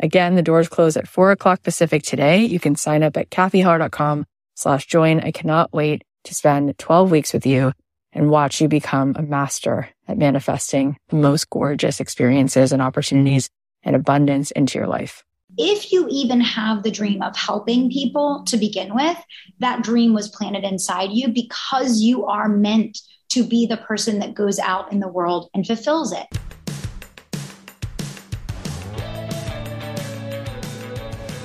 Again, the doors close at four o'clock Pacific today. You can sign up at cathyheller.com slash join. I cannot wait to spend 12 weeks with you and watch you become a master at manifesting the most gorgeous experiences and opportunities and abundance into your life. If you even have the dream of helping people to begin with, that dream was planted inside you because you are meant to be the person that goes out in the world and fulfills it.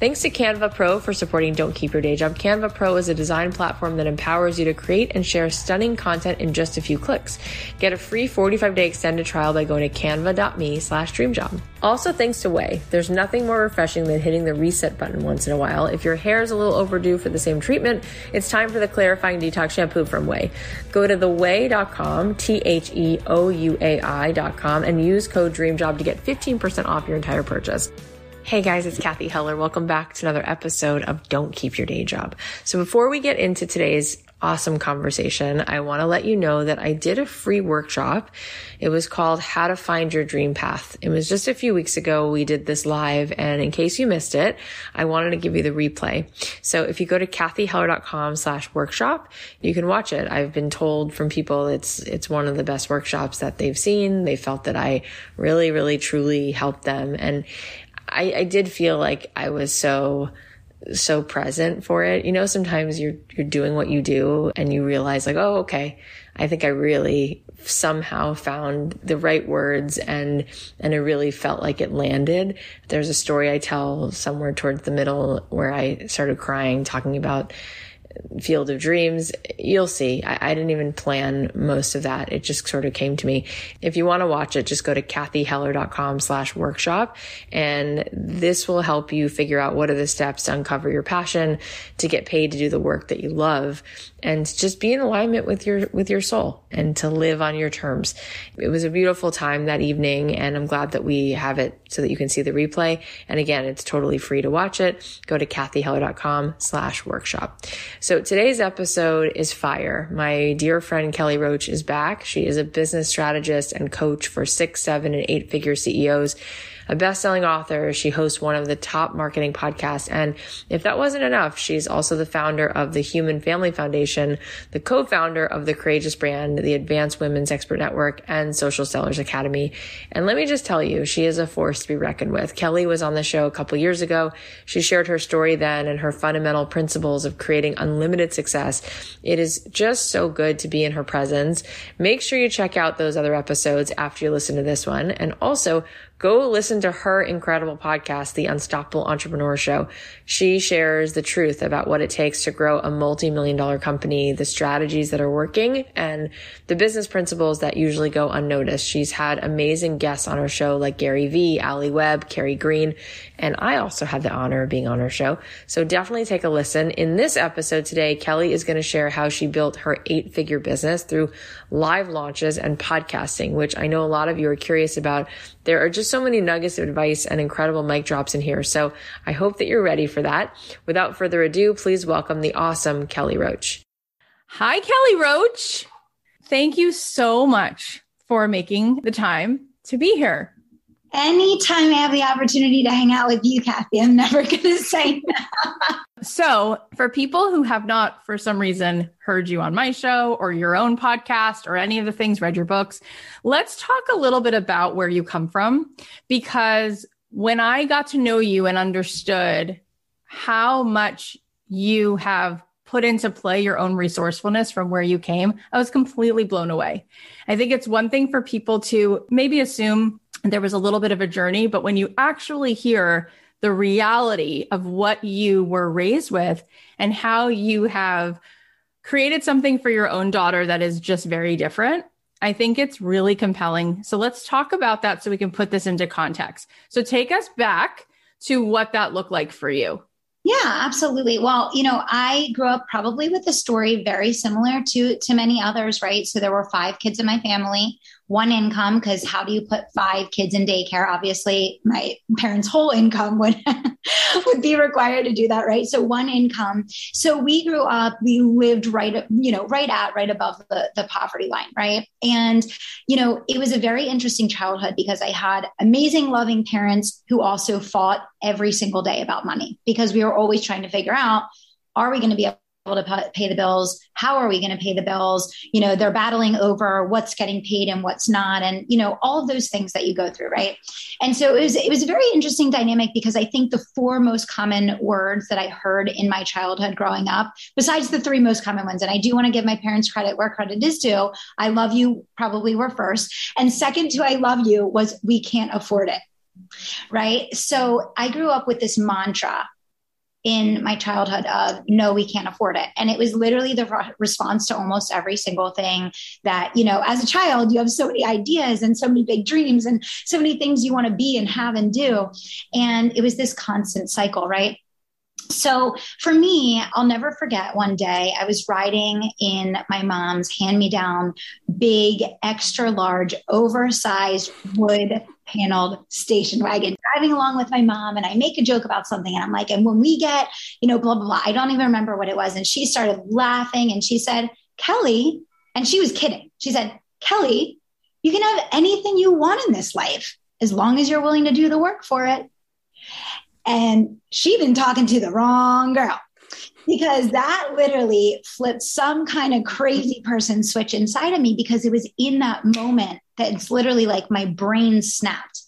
Thanks to Canva Pro for supporting Don't Keep Your Day Job. Canva Pro is a design platform that empowers you to create and share stunning content in just a few clicks. Get a free 45 day extended trial by going to canva.me slash dreamjob. Also, thanks to Ouai, There's nothing more refreshing than hitting the reset button once in a while. If your hair is a little overdue for the same treatment, it's time for the clarifying detox shampoo from Ouai. Go to theouai.com, T-H-E-O-U-A-I.com and use code DREAMJOB to get 15% off your entire purchase. Hey guys, it's Cathy Heller. Welcome back to another episode of Don't Keep Your Day Job. So before we get into today's awesome conversation, I want to let you know that I did a free workshop. It was called How to Find Your Dream Path. It was just a few weeks ago. We did this live. And in case you missed it, I wanted to give you the replay. So if you go to cathyheller.com slash workshop, you can watch it. I've been told from people it's, it's one of the best workshops that they've seen. They felt that I really, really, truly helped them. And I, I did feel like I was so so present for it. You know, sometimes you're you're doing what you do and you realize like, oh, okay, I think I really somehow found the right words and and it really felt like it landed. There's a story I tell somewhere towards the middle where I started crying talking about Field of Dreams. You'll see. I, I, didn't even plan most of that. It just sort of came to me. If you want to watch it, just go to cathyheller.com slash workshop. And this will help you figure out what are the steps to uncover your passion, to get paid to do the work that you love and just be in alignment with your with your soul and to live on your terms. It was a beautiful time that evening and I'm glad that we have it so that you can see the replay. And again, it's totally free to watch it. Go to cathyheller.com slash workshop. Today's episode is fire. My dear friend Kelly Roach is back. She is a business strategist and coach for six, seven, and eight figure CEOs a best-selling author. She hosts one of the top marketing podcasts. And if that wasn't enough, she's also the founder of the Human Family Foundation, the co-founder of the Courageous brand, the Advanced Women's Expert Network, and Social Sellers Academy. And let me just tell you, she is a force to be reckoned with. Kelly was on the show a couple years ago. She shared her story then and her fundamental principles of creating unlimited success. It is just so good to be in her presence. Make sure you check out those other episodes after you listen to this one. And also go listen to her incredible podcast, The Unstoppable Entrepreneur Show. She shares the truth about what it takes to grow a multi-million dollar company, the strategies that are working and the business principles that usually go unnoticed. She's had amazing guests on her show like Gary Vee, Alli Webb, Carrie Green, and I also had the honor of being on her show. So definitely take a listen. In this episode today, Kelly is going to share how she built her eight figure business through live launches and podcasting, which I know a lot of you are curious about. There are just so many nuggets of advice and incredible mic drops in here. So I hope that you're ready for that. Without further ado, please welcome the awesome Kelly Roach. Hi, Kelly Roach. Thank you so much for making the time to be here. Anytime I have the opportunity to hang out with you, Cathy, I'm never going to say no. So, for people who have not, for some reason, heard you on my show or your own podcast or any of the things, read your books, let's talk a little bit about where you come from. Because when I got to know you and understood how much you have put into play your own resourcefulness from where you came, I was completely blown away. I think it's one thing for people to maybe assume there was a little bit of a journey, but when you actually hear the reality of what you were raised with and how you have created something for your own daughter that is just very different, I think it's really compelling. So let's talk about that so we can put this into context. So take us back to what that looked like for you. Yeah, absolutely. Well, you know, I grew up probably with a story very similar to to many others, right? So there were five kids in my family one income because how do you put five kids in daycare? Obviously my parents whole income would would be required to do that right? So one income. So we grew up we lived right you know right at right above the, the poverty line right? And you know it was a very interesting childhood because i had amazing loving parents who also fought every single day about money because we were always trying to figure out are we going to be to pay the bills? How are we going to pay the bills? You know they're battling over what's getting paid and what's not and you know all of those things that you go through right? And so it was it was a very interesting dynamic because i think the four most common words that i heard in my childhood growing up besides the three most common ones and i do want to give my parents credit where credit is due i love you probably were first and second to i love you was we can't afford it right? So i grew up with this mantra in my childhood of no we can't afford it. And it was literally the re- response to almost every single thing that you know as a child you have so many ideas and so many big dreams and so many things you want to be and have and do. And it was this constant cycle right so for me, I'll never forget one day I was riding in my mom's hand me down, big, extra large, oversized wood paneled station wagon driving along with my mom and I make a joke about something and I'm like, and when we get, you know, blah, blah, blah, I don't even remember what it was. And she started laughing and she said, Kelly, and she was kidding. She said, Kelly, you can have anything you want in this life as long as you're willing to do the work for it. And she'd been talking to the wrong girl because that literally flipped some kind of crazy person switch inside of me because it was in that moment that it's literally like my brain snapped.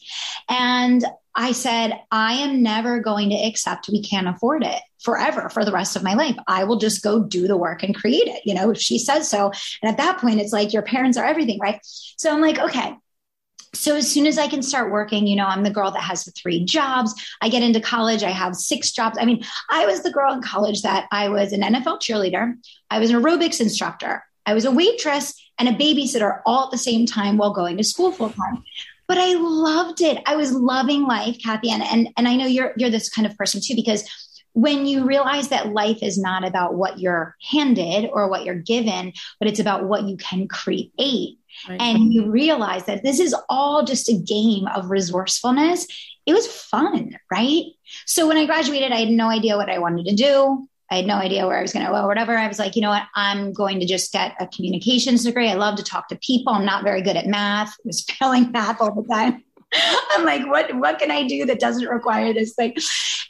And I said, I am never going to accept we can't afford it forever for the rest of my life. I will just go do the work and create it, you know, if she says so. And at that point, it's like your parents are everything, right? So I'm like, okay, so as soon as I can start working, you know, I'm the girl that has the three jobs. I get into college, I have six jobs. I mean, I was the girl in college that I was an NFL cheerleader, I was an aerobics instructor, I was a waitress and a babysitter all at the same time while going to school full time. But I loved it. I was loving life, Cathy, and and, and I know you're you're this kind of person too because when you realize that life is not about what you're handed or what you're given, but it's about what you can create Right. And you realize that this is all just a game of resourcefulness. It was fun, right? So when I graduated, I had no idea what I wanted to do. I had no idea where I was going to go whatever. I was like, you know what? I'm going to just get a communications degree. I love to talk to people. I'm not very good at math. I was failing math all the time. I'm like, what what can I do that doesn't require this thing?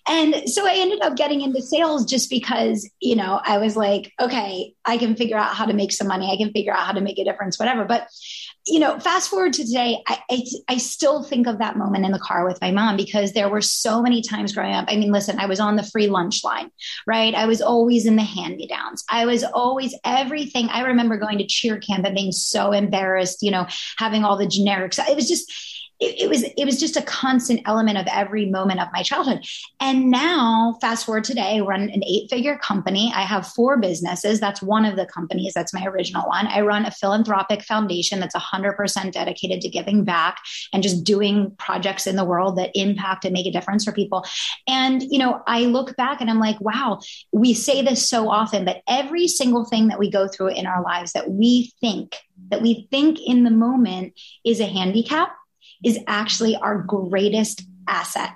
And so I ended up getting into sales just because, you know, I was like, okay, I can figure out how to make some money. I can figure out how to make a difference, whatever. But, you know, fast forward to today, I, I, I still think of that moment in the car with my mom because there were so many times growing up. I mean, listen, I was on the free lunch line, right? I was always in the hand me downs. I was always everything. I remember going to cheer camp and being so embarrassed, you know, having all the generics. It was just, it, it, was it was just a constant element of every moment of my childhood. And now, fast forward today, I run an eight figure company. I have four businesses. That's one of the companies. That's my original one. I run a philanthropic foundation that's 100% dedicated to giving back and just doing projects in the world that impact and make a difference for people. And you know, I look back and I'm like, wow, we say this so often, but every single thing that we go through in our lives that we think that we think in the moment is a handicap is actually our greatest asset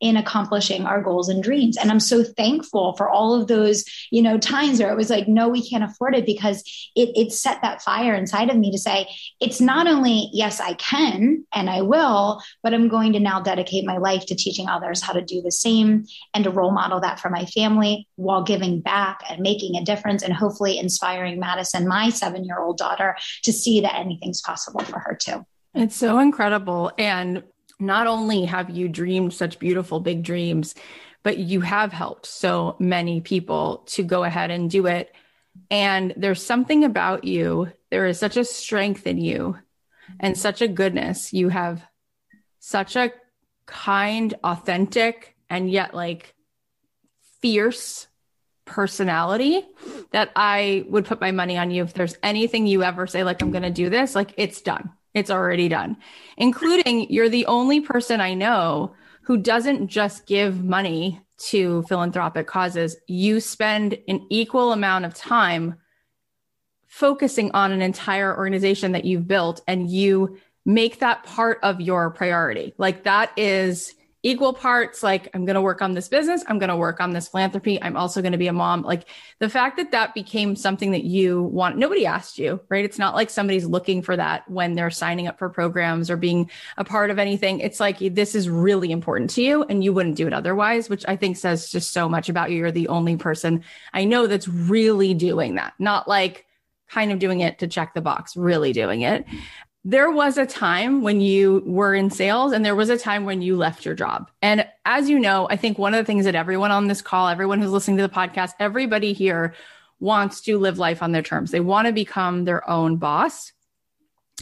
in accomplishing our goals and dreams. And I'm so thankful for all of those, you know, times where it was like, no, we can't afford it because it, it set that fire inside of me to say, it's not only, yes, I can and I will, but I'm going to now dedicate my life to teaching others how to do the same and to role model that for my family while giving back and making a difference and hopefully inspiring Madison, my seven year old daughter, to see that anything's possible for her too. It's so incredible. And not only have you dreamed such beautiful big dreams, but you have helped so many people to go ahead and do it. And there's something about you, there is such a strength in you and such a goodness. You have such a kind, authentic, and yet like fierce personality that I would put my money on you. If there's anything you ever say, like, I'm going to do this, like, it's done. It's already done, including you're the only person I know who doesn't just give money to philanthropic causes. You spend an equal amount of time focusing on an entire organization that you've built and you make that part of your priority. Like that is equal parts like i'm going to work on this business i'm going to work on this philanthropy i'm also going to be a mom. Like the fact that that became something that you want nobody asked you right? It's not like somebody's looking for that when they're signing up for programs or being a part of anything. It's like this is really important to you and you wouldn't do it otherwise which i think says just so much about you. You're the only person i know that's really doing that. Not like kind of doing it to check the box really doing it there was a time when you were in sales and there was a time when you left your job. And as you know, I think one of the things that everyone on this call, everyone who's listening to the podcast, everybody here wants to live life on their terms. They want to become their own boss.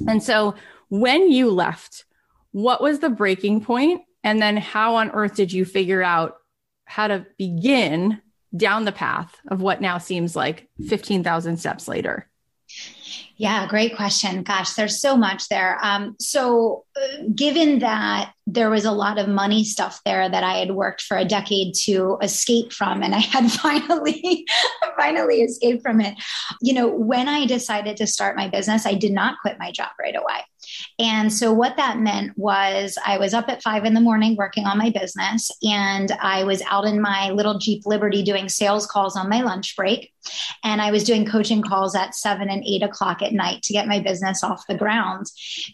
And so when you left, what was the breaking point? And then how on earth did you figure out how to begin down the path of what now seems like 15,000 steps later? Yeah, great question. Gosh, there's so much there. Um, so, uh, given that there was a lot of money stuff there that I had worked for a decade to escape from, and I had finally, finally escaped from it. You know, when I decided to start my business, I did not quit my job right away. And so, what that meant was I was up at five in the morning working on my business, and I was out in my little Jeep Liberty doing sales calls on my lunch break. And I was doing coaching calls at seven and eight o'clock at night to get my business off the ground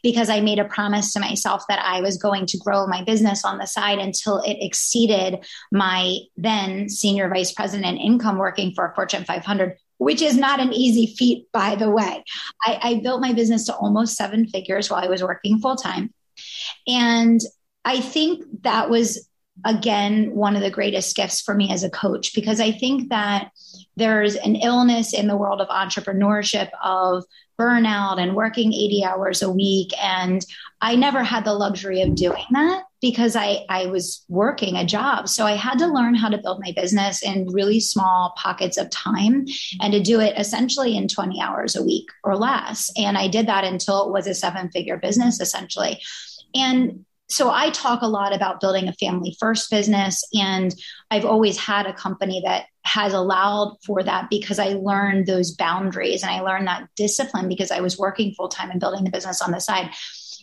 because I made a promise to myself that I was going to grow my business on the side until it exceeded my then senior vice president income working for a Fortune 500 which is not an easy feat, by the way. I, I built my business to almost seven figures while I was working full time. And I think that was, again, one of the greatest gifts for me as a coach, because I think that there's an illness in the world of entrepreneurship of burnout and working 80 hours a week. And I never had the luxury of doing that because I, I was working a job. So I had to learn how to build my business in really small pockets of time and to do it essentially in 20 hours a week or less. And I did that until it was a seven figure business, essentially. And so I talk a lot about building a family first business and I've always had a company that has allowed for that because I learned those boundaries and I learned that discipline because I was working full time and building the business on the side.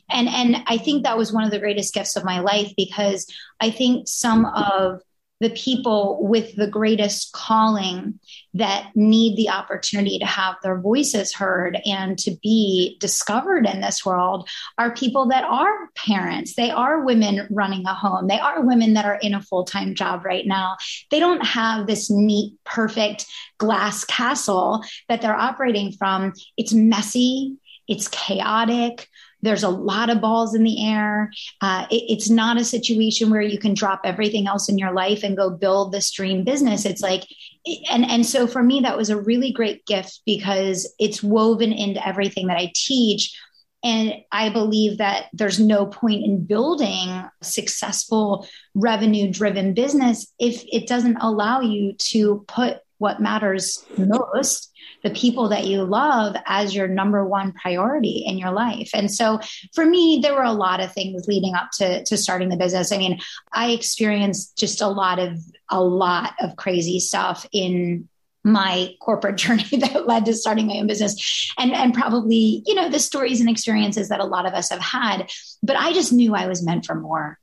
And and I think that was one of the greatest gifts of my life because I think some of the people with the greatest calling that need the opportunity to have their voices heard and to be discovered in this world are people that are parents. They are women running a home. They are women that are in a full time job right now. They don't have this neat, perfect glass castle that they're operating from. It's messy, it's chaotic there's a lot of balls in the air. Uh, it, it's not a situation where you can drop everything else in your life and go build this dream business. It's like, and and so for me, that was a really great gift because it's woven into everything that I teach And I believe that there's no point in building a successful revenue driven business if it doesn't allow you to put what matters most, the people that you love, as your number one priority in your life. And so for me, there were a lot of things leading up to, to starting the business. I mean, I experienced just a lot of, a lot of crazy stuff in my corporate journey that led to starting my own business and and probably you know the stories and experiences that a lot of us have had but i just knew i was meant for more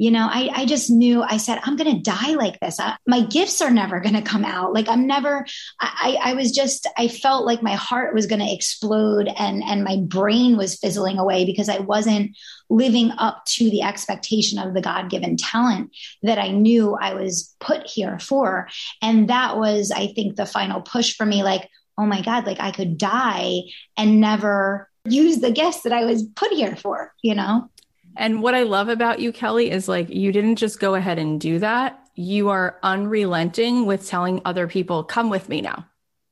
you know i, I just knew i said i'm going to die like this. I, my gifts are never going to come out. Like i'm never I, I was just i felt like my heart was going to explode and and my brain was fizzling away because i wasn't living up to the expectation of the god-given talent that i knew i was put here for. And that was i think the final push for me like oh my god like i could die and never use the gifts that i was put here for you know and what I love about you, Kelly, is like you didn't just go ahead and do that. You are unrelenting with telling other people, come with me now.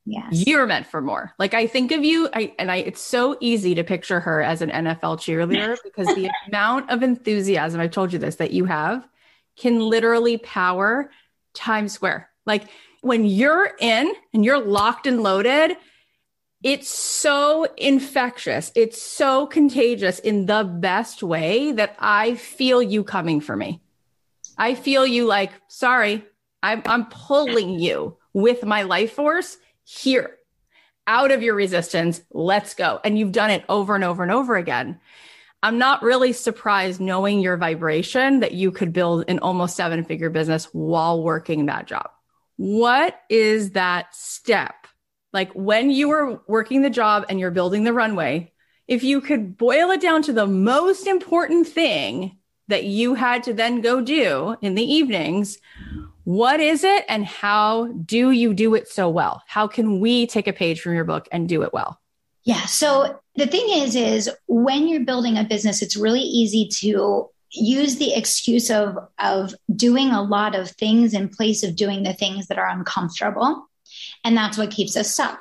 Yes. You're meant for more. Like I think of you, I and I it's so easy to picture her as an NFL cheerleader because the amount of enthusiasm, I've told you this, that you have can literally power Times Square. Like when you're in and you're locked and loaded, it's so infectious. It's so contagious in the best way that I feel you coming for me. I feel you like, sorry, I'm, I'm pulling you with my life force here out of your resistance. Let's go. And you've done it over and over and over again. I'm not really surprised knowing your vibration that you could build an almost seven figure business while working that job. What is that step like when you were working the job and you're building the runway, if you could boil it down to the most important thing that you had to then go do in the evenings, what is it and how do you do it so well? How can we take a page from your book and do it well? Yeah. So the thing is, is when you're building a business, it's really easy to use the excuse of of doing a lot of things in place of doing the things that are uncomfortable and that's what keeps us stuck.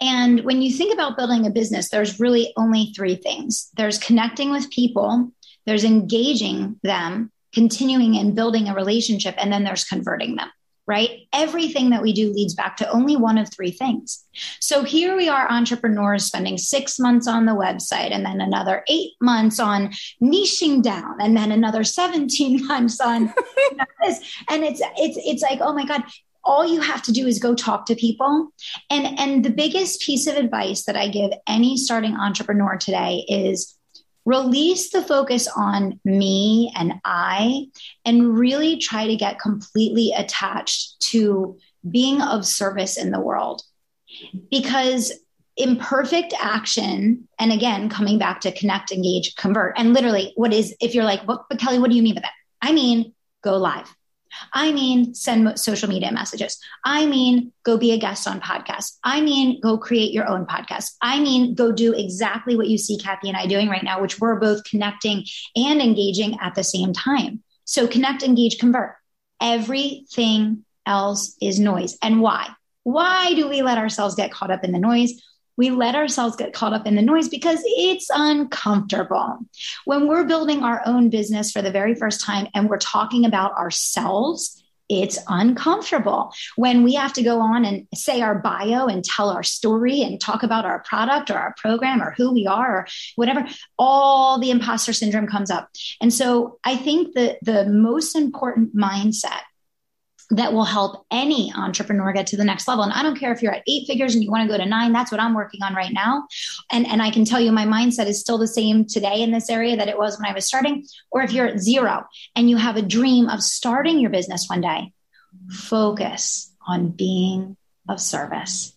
And when you think about building a business, there's really only three things there's connecting with people, there's engaging them, continuing and building a relationship, and then there's converting them right? Everything that we do leads back to only one of three things. So here we are, entrepreneurs spending six months on the website and then another eight months on niching down and then another 17 months on you know, this. And it's, it's, it's like, oh my God, all you have to do is go talk to people. And and the biggest piece of advice that i give any starting entrepreneur today is release the focus on me and i and really try to get completely attached to being of service in the world. Because imperfect action and again coming back to connect engage convert and literally what is if you're like but, but kelly what do you mean by that? I mean go live I mean, send social media messages. I mean, go be a guest on podcasts. I mean, go create your own podcast. I mean, go do exactly what you see Cathy and I doing right now, which we're both connecting and engaging at the same time. So connect, engage, convert. Everything else is noise. And why? Why do we let ourselves get caught up in the noise? We let ourselves get caught up in the noise because it's uncomfortable. When we're building our own business for the very first time and we're talking about ourselves, it's uncomfortable when we have to go on and say our bio and tell our story and talk about our product or our program or who we are or whatever all the imposter syndrome comes up and so i think that the most important mindset that will help any entrepreneur get to the next level. And I don't care if you're at eight figures and you want to go to nine, that's what I'm working on right now. And, and I can tell you my mindset is still the same today in this area that it was when I was starting. Or if you're at zero and you have a dream of starting your business one day, focus on being of service.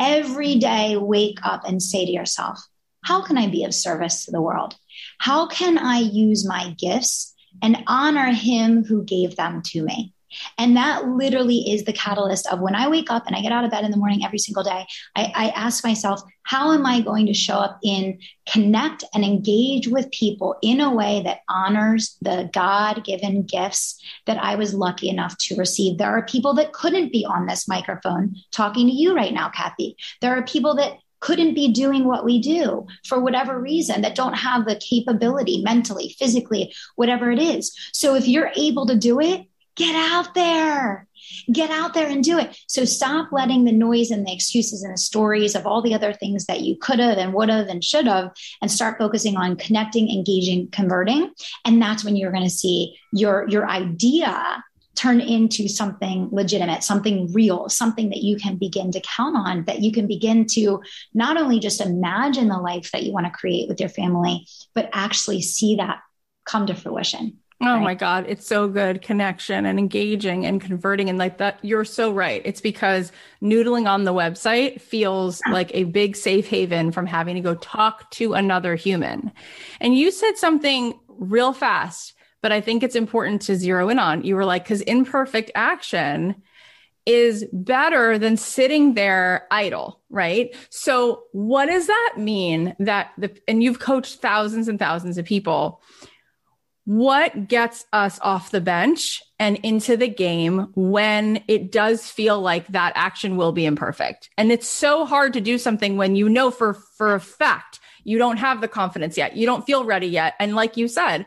Every day, wake up and say to yourself, how can I be of service to the world? How can I use my gifts and honor him who gave them to me? And that literally is the catalyst of when I wake up and I get out of bed in the morning every single day, I, I ask myself, how am I going to show up in connect and engage with people in a way that honors the God given gifts that I was lucky enough to receive? There are people that couldn't be on this microphone talking to you right now, Cathy. There are people that couldn't be doing what we do for whatever reason that don't have the capability mentally, physically, whatever it is. So if you're able to do it, get out there. Get out there and do it. So stop letting the noise and the excuses and the stories of all the other things that you could have and would have and should have and start focusing on connecting, engaging, converting. And that's when you're going to see your your idea turn into something legitimate, something real, something that you can begin to count on, that you can begin to not only just imagine the life that you want to create with your family, but actually see that come to fruition. Oh right? my God. It's so good. Connection and engaging and converting. And like that, you're so right. It's because noodling on the website feels like a big safe haven from having to go talk to another human. And you said something real fast but I think it's important to zero in on. You were like, because imperfect action is better than sitting there idle, right? So, what does that mean that the, and you've coached thousands and thousands of people. What gets us off the bench and into the game when it does feel like that action will be imperfect? And it's so hard to do something when you know for, for a fact you don't have the confidence yet. You don't feel ready yet. And like you said,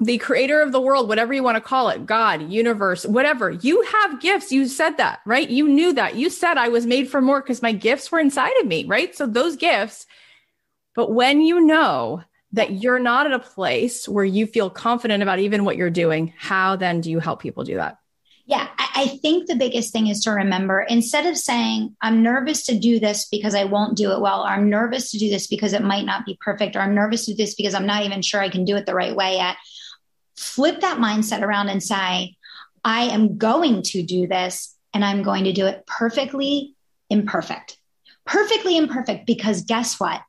the creator of the world, whatever you want to call it, God, universe, whatever. You have gifts. You said that, right? You knew that. You said I was made for more because my gifts were inside of me, right? So those gifts. But when you know that you're not at a place where you feel confident about even what you're doing, how then do you help people do that? Yeah, I think the biggest thing is to remember instead of saying, I'm nervous to do this because I won't do it well, or I'm nervous to do this because it might not be perfect, or I'm nervous to do this because I'm not even sure I can do it the right way yet, flip that mindset around and say, I am going to do this and I'm going to do it perfectly imperfect. Perfectly imperfect because guess what?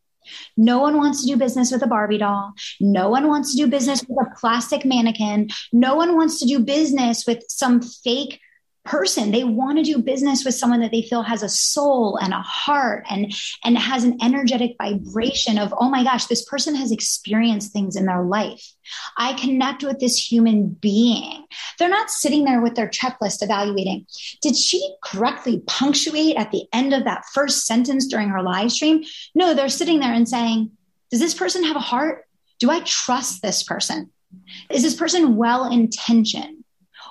No one wants to do business with a Barbie doll. No one wants to do business with a plastic mannequin. No one wants to do business with some fake person. They want to do business with someone that they feel has a soul and a heart and and has an energetic vibration of oh my gosh this person has experienced things in their life. I connect with this human being. They're not sitting there with their checklist evaluating. Did she correctly punctuate at the end of that first sentence during her live stream? No they're sitting there and saying does this person have a heart? Do i trust this person? Is this person well intentioned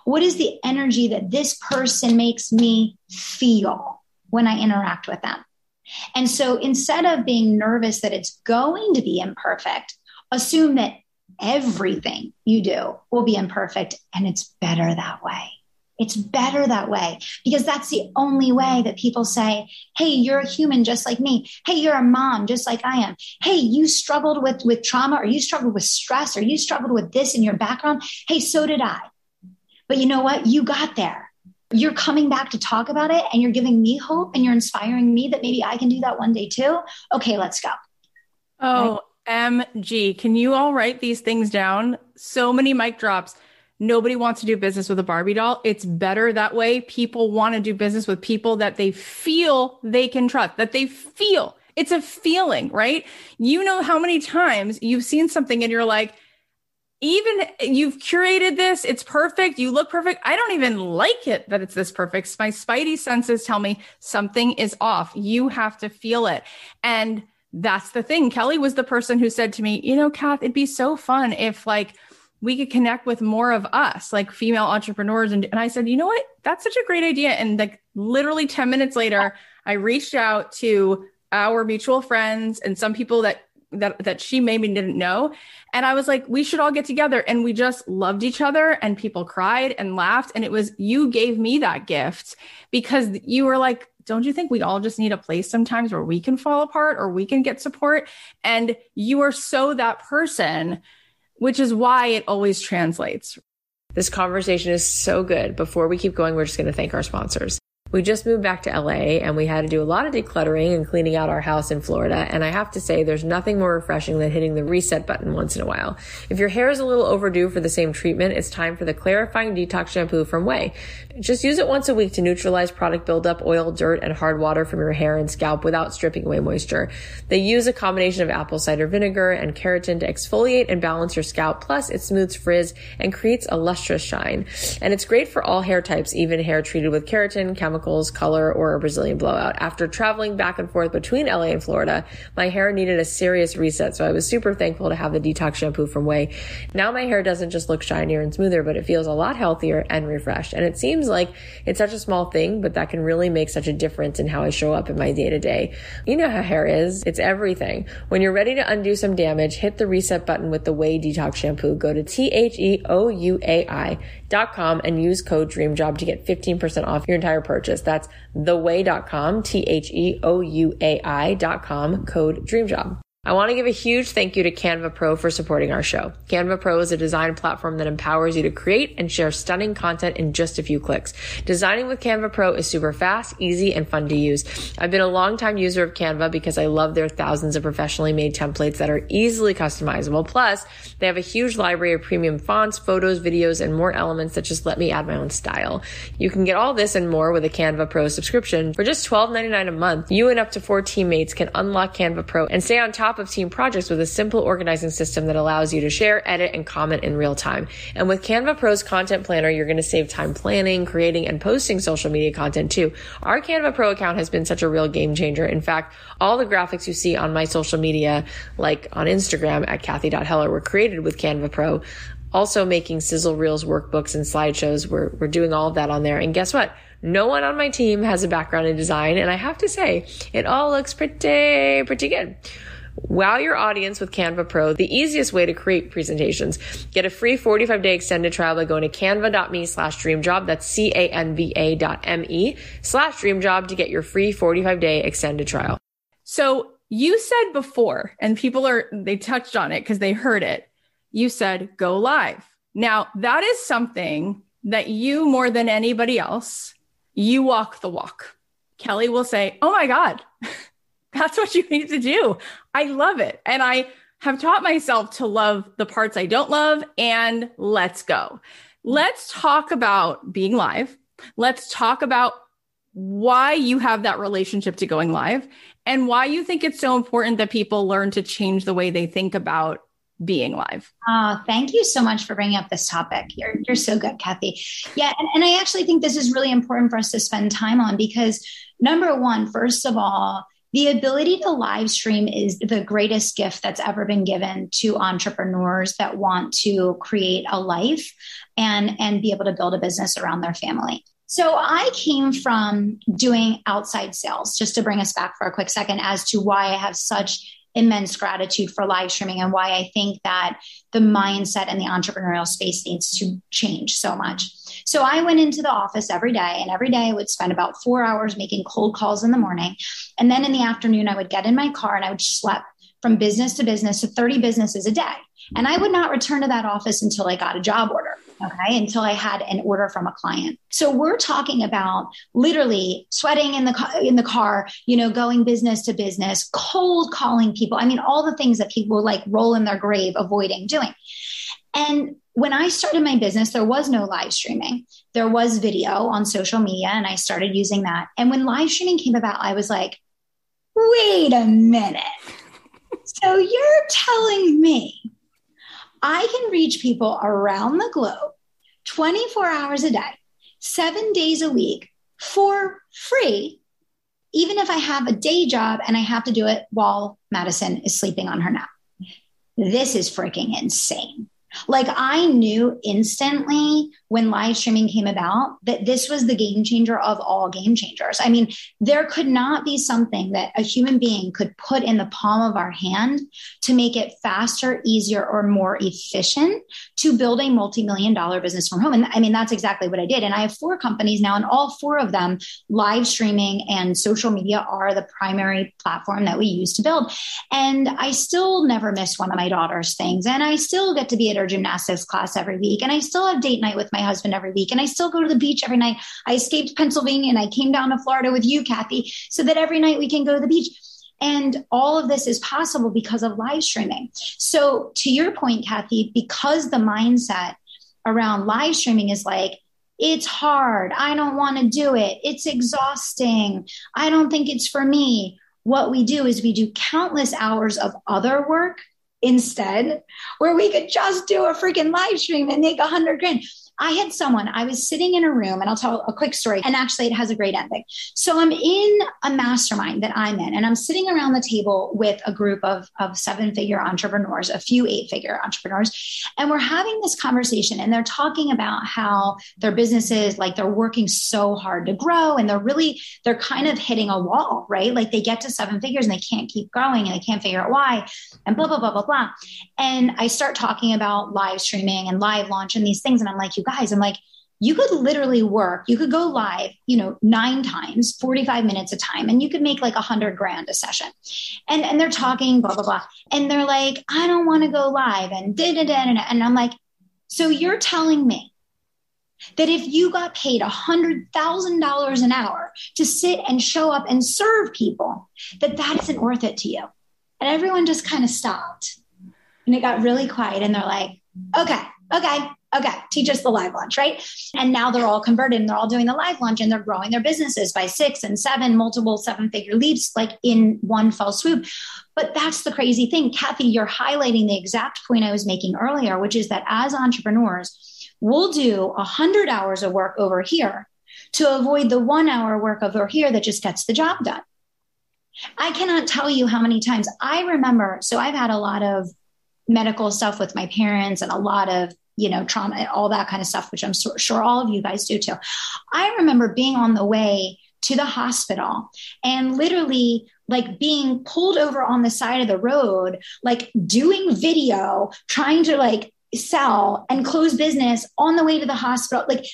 what is the energy that this person makes me feel when I interact with them? And so instead of being nervous that it's going to be imperfect, assume that everything you do will be imperfect and it's better that way. It's better that way because that's the only way that people say, Hey, you're a human just like me. Hey, you're a mom just like I am. Hey, you struggled with, with trauma or you struggled with stress or you struggled with this in your background. Hey, so did I. But you know what? You got there. You're coming back to talk about it and you're giving me hope and you're inspiring me that maybe I can do that one day too. Okay, let's go. Oh, right? MG. Can you all write these things down? So many mic drops. Nobody wants to do business with a Barbie doll. It's better that way. People want to do business with people that they feel they can trust, that they feel. It's a feeling, right? You know how many times you've seen something and you're like, even you've curated this, it's perfect. You look perfect. I don't even like it that it's this perfect. My spidey senses tell me something is off. You have to feel it. And that's the thing. Kelly was the person who said to me, you know, Cath, it'd be so fun if like we could connect with more of us, like female entrepreneurs. And, and I said, you know what? That's such a great idea. And like literally 10 minutes later, I reached out to our mutual friends and some people that that that she maybe didn't know. And i was like we should all get together. And we just loved each other and people cried and laughed. And it was you gave me that gift because you were like don't you think we all just need a place sometimes where we can fall apart or we can get support? And you are so that person which is why it always translates. This conversation is so good. Before we keep going we're just going to thank our sponsors we just moved back to LA and we had to do a lot of decluttering and cleaning out our house in Florida. And I have to say, there's nothing more refreshing than hitting the reset button once in a while. If your hair is a little overdue for the same treatment, it's time for the clarifying detox shampoo from Ouai. Just use it once a week to neutralize product buildup, oil, dirt, and hard water from your hair and scalp without stripping away moisture. They use a combination of apple cider vinegar and keratin to exfoliate and balance your scalp. Plus, it smooths frizz and creates a lustrous shine. And it's great for all hair types, even hair treated with keratin, chemical chemicals, color, or a Brazilian blowout. After traveling back and forth between LA and Florida, my hair needed a serious reset. So I was super thankful to have the detox shampoo from Ouai. Now my hair doesn't just look shinier and smoother, but it feels a lot healthier and refreshed. And it seems like it's such a small thing, but that can really make such a difference in how I show up in my day to day. You know how hair is. It's everything. When you're ready to undo some damage, hit the reset button with the Ouai Detox Shampoo. Go to T-H-E-O-U-A-I dot com and use code DREAMJOB to get 15% off your entire purchase. That's theouai.com, T-H-E-O-U-A-I dot com, code DREAMJOB. I want to give a huge thank you to Canva Pro for supporting our show. Canva Pro is a design platform that empowers you to create and share stunning content in just a few clicks. Designing with Canva Pro is super fast, easy, and fun to use. I've been a long-time user of Canva because I love their thousands of professionally made templates that are easily customizable. Plus, they have a huge library of premium fonts, photos, videos, and more elements that just let me add my own style. You can get all this and more with a Canva Pro subscription. For just $12.99 a month, you and up to four teammates can unlock Canva Pro and stay on top of team projects with a simple organizing system that allows you to share, edit, and comment in real time. And with Canva Pro's content planner, you're going to save time planning, creating, and posting social media content too. Our Canva Pro account has been such a real game changer. In fact, all the graphics you see on my social media, like on Instagram at Cathy.Heller, were created with Canva Pro. Also making sizzle reels, workbooks, and slideshows. We're, we're doing all of that on there. And guess what? No one on my team has a background in design, and I have to say, it all looks pretty, pretty good. Wow your audience with Canva Pro, the easiest way to create presentations. Get a free 45 day extended trial by going to canva.me slash dreamjob. That's C-A-N-V-A dot M-E slash dreamjob to get your free 45 day extended trial. So you said before, and people are, they touched on it because they heard it. You said go live. Now that is something that you more than anybody else, you walk the walk. Kelly will say, Oh my God, that's what you need to do. I love it. And I have taught myself to love the parts I don't love and let's go. Let's talk about being live. Let's talk about why you have that relationship to going live and why you think it's so important that people learn to change the way they think about being live. Oh, thank you so much for bringing up this topic. You're, you're so good, Cathy. Yeah. And, and I actually think this is really important for us to spend time on because number one, first of all, the ability to live stream is the greatest gift that's ever been given to entrepreneurs that want to create a life and and be able to build a business around their family. So I came from doing outside sales just to bring us back for a quick second as to why I have such immense gratitude for live streaming and why I think that the mindset in the entrepreneurial space needs to change so much. So I went into the office every day, and every day I would spend about four hours making cold calls in the morning. And then in the afternoon, I would get in my car and I would schlep from business to business to 30 businesses a day. And I would not return to that office until I got a job order. Okay. Until I had an order from a client. So we're talking about literally sweating in the, in the car, you know, going business to business, cold calling people. I mean, all the things that people like roll in their grave avoiding doing. And when I started my business, there was no live streaming. There was video on social media, and I started using that. And when live streaming came about, I was like, wait a minute. so you're telling me I can reach people around the globe 24 hours a day, seven days a week for free, even if I have a day job and I have to do it while Madison is sleeping on her nap. This is freaking insane. Like I knew instantly when live streaming came about that this was the game changer of all game changers. I mean, there could not be something that a human being could put in the palm of our hand to make it faster, easier, or more efficient to build a multi-million dollar business from home. And I mean, that's exactly what I did. And I have four companies now, and all four of them, live streaming and social media are the primary platform that we use to build. And I still never miss one of my daughter's things. And I still get to be at her gymnastics class every week. And I still have date night with my husband every week. And I still go to the beach every night. I escaped Pennsylvania and I came down to Florida with you, Cathy, so that every night we can go to the beach. And all of this is possible because of live streaming. So, to your point, Cathy, because the mindset around live streaming is like, it's hard. I don't want to do it. It's exhausting. I don't think it's for me. What we do is we do countless hours of other work instead, where we could just do a freaking live stream and make a hundred grand. I had someone, I was sitting in a room, and I'll tell a quick story. And actually, it has a great ending. So I'm in a mastermind that I'm in, and I'm sitting around the table with a group of, of seven figure entrepreneurs, a few eight figure entrepreneurs. And we're having this conversation, and they're talking about how their businesses, like they're working so hard to grow, and they're really, they're kind of hitting a wall, right? Like they get to seven figures and they can't keep growing and they can't figure out why, and blah, blah, blah, blah, blah. And I start talking about live streaming and live launch and these things. And I'm like, you guys, I'm like, you could literally work, you could go live, you know, nine times, 45 minutes a time, and you could make like a hundred grand a session. And and they're talking, blah, blah, blah. And they're like, I don't want to go live and da da da da. And I'm like, so you're telling me that if you got paid a hundred thousand dollars an hour to sit and show up and serve people, that that isn't worth it to you. And everyone just kind of stopped. And it got really quiet. And they're like, okay, okay, okay, teach us the live launch, right? And now they're all converted and they're all doing the live launch and they're growing their businesses by six and seven, multiple seven figure leaps, like in one fell swoop. But that's the crazy thing. Cathy, you're highlighting the exact point I was making earlier, which is that as entrepreneurs, we'll do 100 hours of work over here to avoid the one hour work over here that just gets the job done. I cannot tell you how many times I remember. So I've had a lot of medical stuff with my parents and a lot of you know trauma all that kind of stuff which i'm so, sure all of you guys do too. I remember being on the way to the hospital and literally like being pulled over on the side of the road like doing video trying to like sell and close business on the way to the hospital like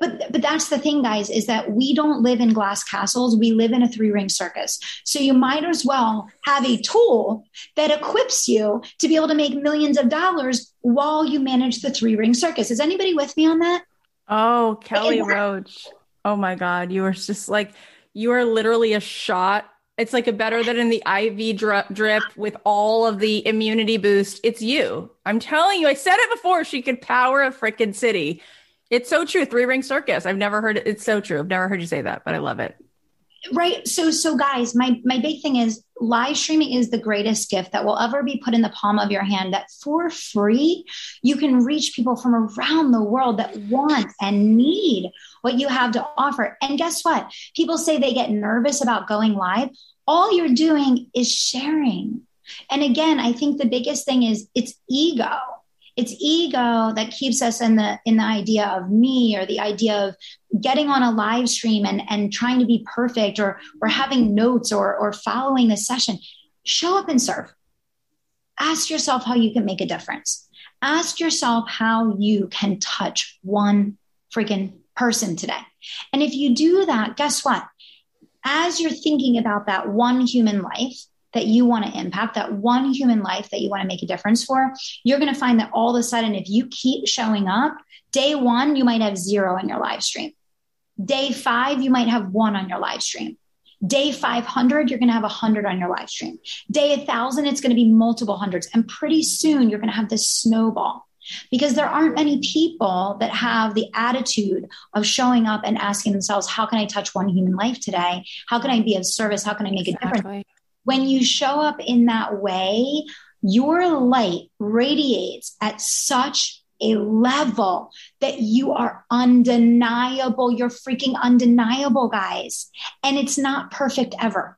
but but that's the thing guys is that we don't live in glass castles we live in a three ring circus so you might as well have a tool that equips you to be able to make millions of dollars while you manage the three ring circus is anybody with me on that oh kelly roach oh my god you are just like you are literally a shot it's like a better than in the IV drip, drip with all of the immunity boost. It's you. I'm telling you, I said it before. She could power a freaking city. It's so true. Three ring circus. I've never heard it. It's so true. I've never heard you say that, but I love it. Right. So, so guys, my, my big thing is live streaming is the greatest gift that will ever be put in the palm of your hand that for free, you can reach people from around the world that want and need what you have to offer. And guess what? People say they get nervous about going live. All you're doing is sharing. And again, I think the biggest thing is it's ego it's ego that keeps us in the in the idea of me or the idea of getting on a live stream and and trying to be perfect or or having notes or or following the session. Show up and serve. Ask yourself how you can make a difference. Ask yourself how you can touch one freaking person today. And if you do that guess what? As you're thinking about that one human life that you want to impact, that one human life that you want to make a difference for, you're going to find that all of a sudden, if you keep showing up, day one, you might have zero in your live stream. Day five, you might have one on your live stream. Day 500, you're going to have 100 on your live stream. Day 1000, it's going to be multiple hundreds. And pretty soon, you're going to have this snowball because there aren't many people that have the attitude of showing up and asking themselves, How can I touch one human life today? How can I be of service? How can I make exactly. a difference? When you show up in that way, your light radiates at such a level that you are undeniable. You're freaking undeniable, guys. And it's not perfect ever.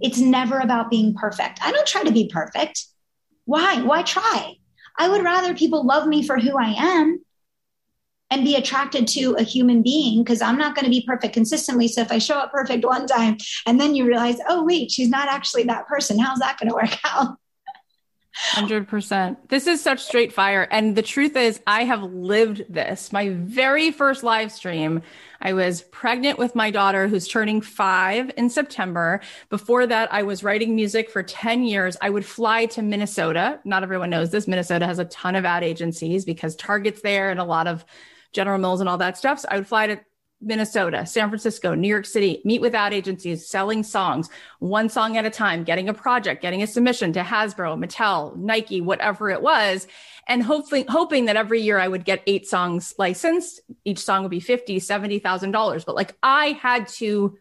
It's never about being perfect. I don't try to be perfect. Why? Why try? I would rather people love me for who I am and be attracted to a human being because I'm not going to be perfect consistently. So if I show up perfect one time and then you realize, oh, wait, she's not actually that person, how's that going to work out? 100%. This is such straight fire. And the truth is, I have lived this. My very first live stream, I was pregnant with my daughter who's turning five in September. Before that, I was writing music for 10 years. I would fly to Minnesota. Not everyone knows this. Minnesota has a ton of ad agencies because Target's there and a lot of General Mills and all that stuff. So I would fly to Minnesota, San Francisco, New York City, meet with ad agencies, selling songs, one song at a time, getting a project, getting a submission to Hasbro, Mattel, Nike, whatever it was. And hopefully, hoping that every year I would get eight songs licensed. Each song would be fifty, seventy thousand dollars. But like I had to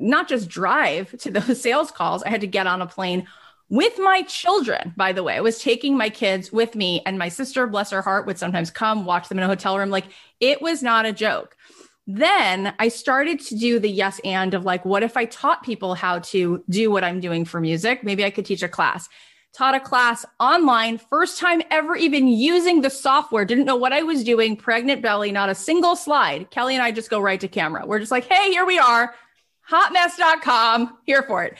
not just drive to those sales calls, I had to get on a plane with my children, by the way. I was taking my kids with me, and my sister, bless her heart, would sometimes come watch them in a hotel room. Like it was not a joke. Then I started to do the yes and of like, what if I taught people how to do what I'm doing for music? Maybe I could teach a class taught a class online, first time ever even using the software, didn't know what I was doing, pregnant belly, not a single slide. Kelly and I just go right to camera. We're just like, hey, here we are, hotmess.com, here for it.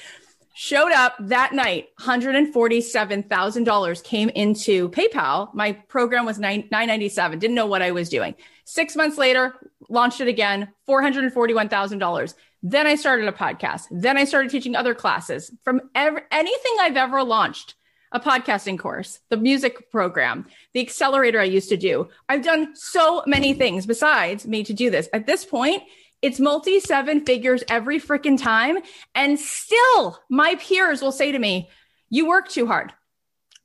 Showed up that night, $147,000 came into PayPal. My program was nine, 997, didn't know what I was doing. Six months later, launched it again, $441,000. Then I started a podcast. Then I started teaching other classes from anything I've ever launched a podcasting course, the music program, the accelerator I used to do. I've done so many things besides me to do this. At this point, it's multi seven figures every freaking time. And still, my peers will say to me, You work too hard.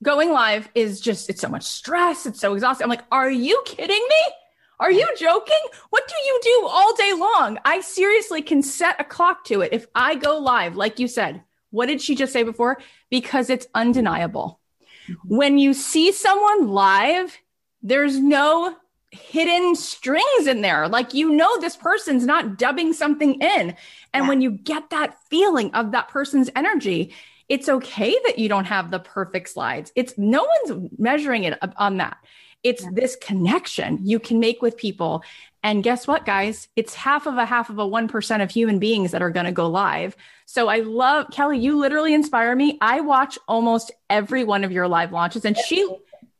Going live is just, it's so much stress. It's so exhausting. I'm like, Are you kidding me? Are you joking? What do you do all day long? I seriously can set a clock to it. If I go live, like you said, what did she just say before? Because it's undeniable. Mm-hmm. When you see someone live, there's no hidden strings in there. Like, you know, this person's not dubbing something in. And yeah. when you get that feeling of that person's energy, it's okay that you don't have the perfect slides. It's no one's measuring it on that. It's yeah. this connection you can make with people. And guess what, guys? It's half of a half of a 1% of human beings that are going to go live. So I love Kelly, you literally inspire me. I watch almost every one of your live launches. And she,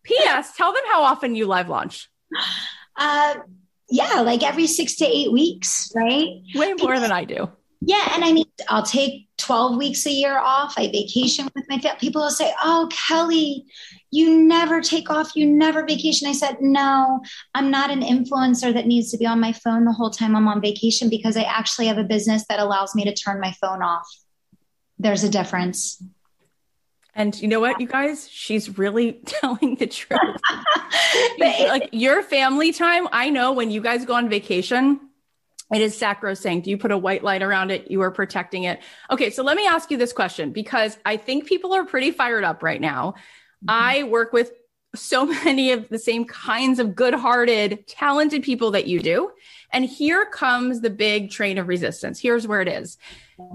P.S., tell them how often you live launch. Uh, yeah, like every six to eight weeks, right? Way more than I do. Yeah. And I mean, I'll take 12 weeks a year off. I vacation with my family. People will say, Oh, Kelly, you never take off. You never vacation. I said, No, I'm not an influencer that needs to be on my phone the whole time I'm on vacation because I actually have a business that allows me to turn my phone off. There's a difference. And you know what, you guys? She's really telling the truth. like your family time, I know when you guys go on vacation, it is sacrosanct. You put a white light around it, you are protecting it. Okay, so let me ask you this question because I think people are pretty fired up right now. Mm-hmm. I work with so many of the same kinds of good hearted, talented people that you do. And here comes the big train of resistance. Here's where it is.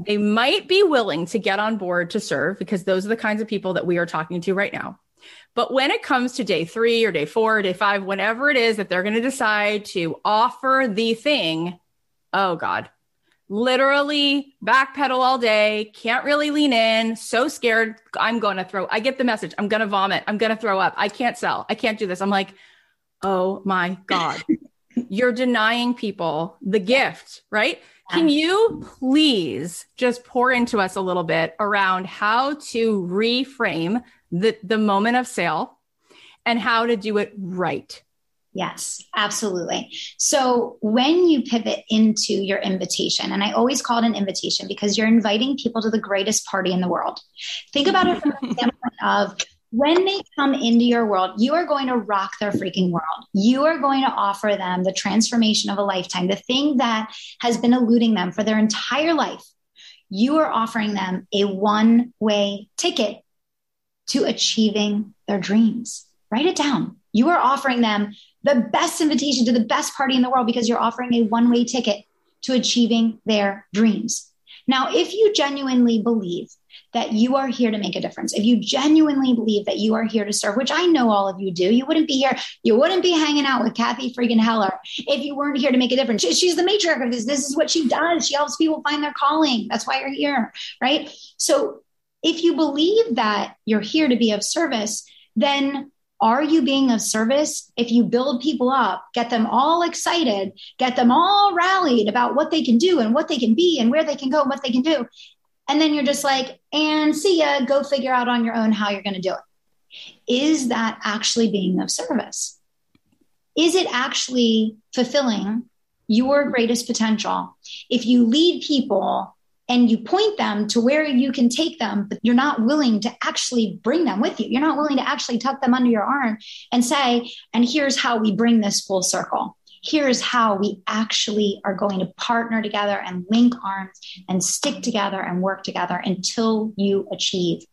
They might be willing to get on board to serve because those are the kinds of people that we are talking to right now. But when it comes to day three or day four or day five, whenever it is that they're going to decide to offer the thing, oh God, literally backpedal all day, can't really lean in, so scared. I'm going to throw, I get the message. I'm going to vomit. I'm going to throw up. I can't sell. I can't do this. I'm like, oh my God. You're denying people the gift, right? Can you please just pour into us a little bit around how to reframe the, the moment of sale and how to do it right? Yes, absolutely. So when you pivot into your invitation, and I always call it an invitation because you're inviting people to the greatest party in the world. Think about it from the standpoint of when they come into your world, you are going to rock their freaking world. You are going to offer them the transformation of a lifetime, the thing that has been eluding them for their entire life. You are offering them a one way ticket to achieving their dreams. Write it down. You are offering them the best invitation to the best party in the world because you're offering a one way ticket to achieving their dreams. Now, if you genuinely believe that you are here to make a difference, if you genuinely believe that you are here to serve, which I know all of you do, you wouldn't be here, you wouldn't be hanging out with Cathy freaking Heller if you weren't here to make a difference. She's the matriarch of this. This is what she does. She helps people find their calling. That's why you're here, right? So if you believe that you're here to be of service, then are you being of service? If you build people up, get them all excited, get them all rallied about what they can do and what they can be and where they can go and what they can do. And then you're just like, and see ya, go figure out on your own how you're going to do it. Is that actually being of service? Is it actually fulfilling your greatest potential? If you lead people and you point them to where you can take them, but you're not willing to actually bring them with you. You're not willing to actually tuck them under your arm and say, and here's how we bring this full circle. Here's how we actually are going to partner together and link arms and stick together and work together until you achieve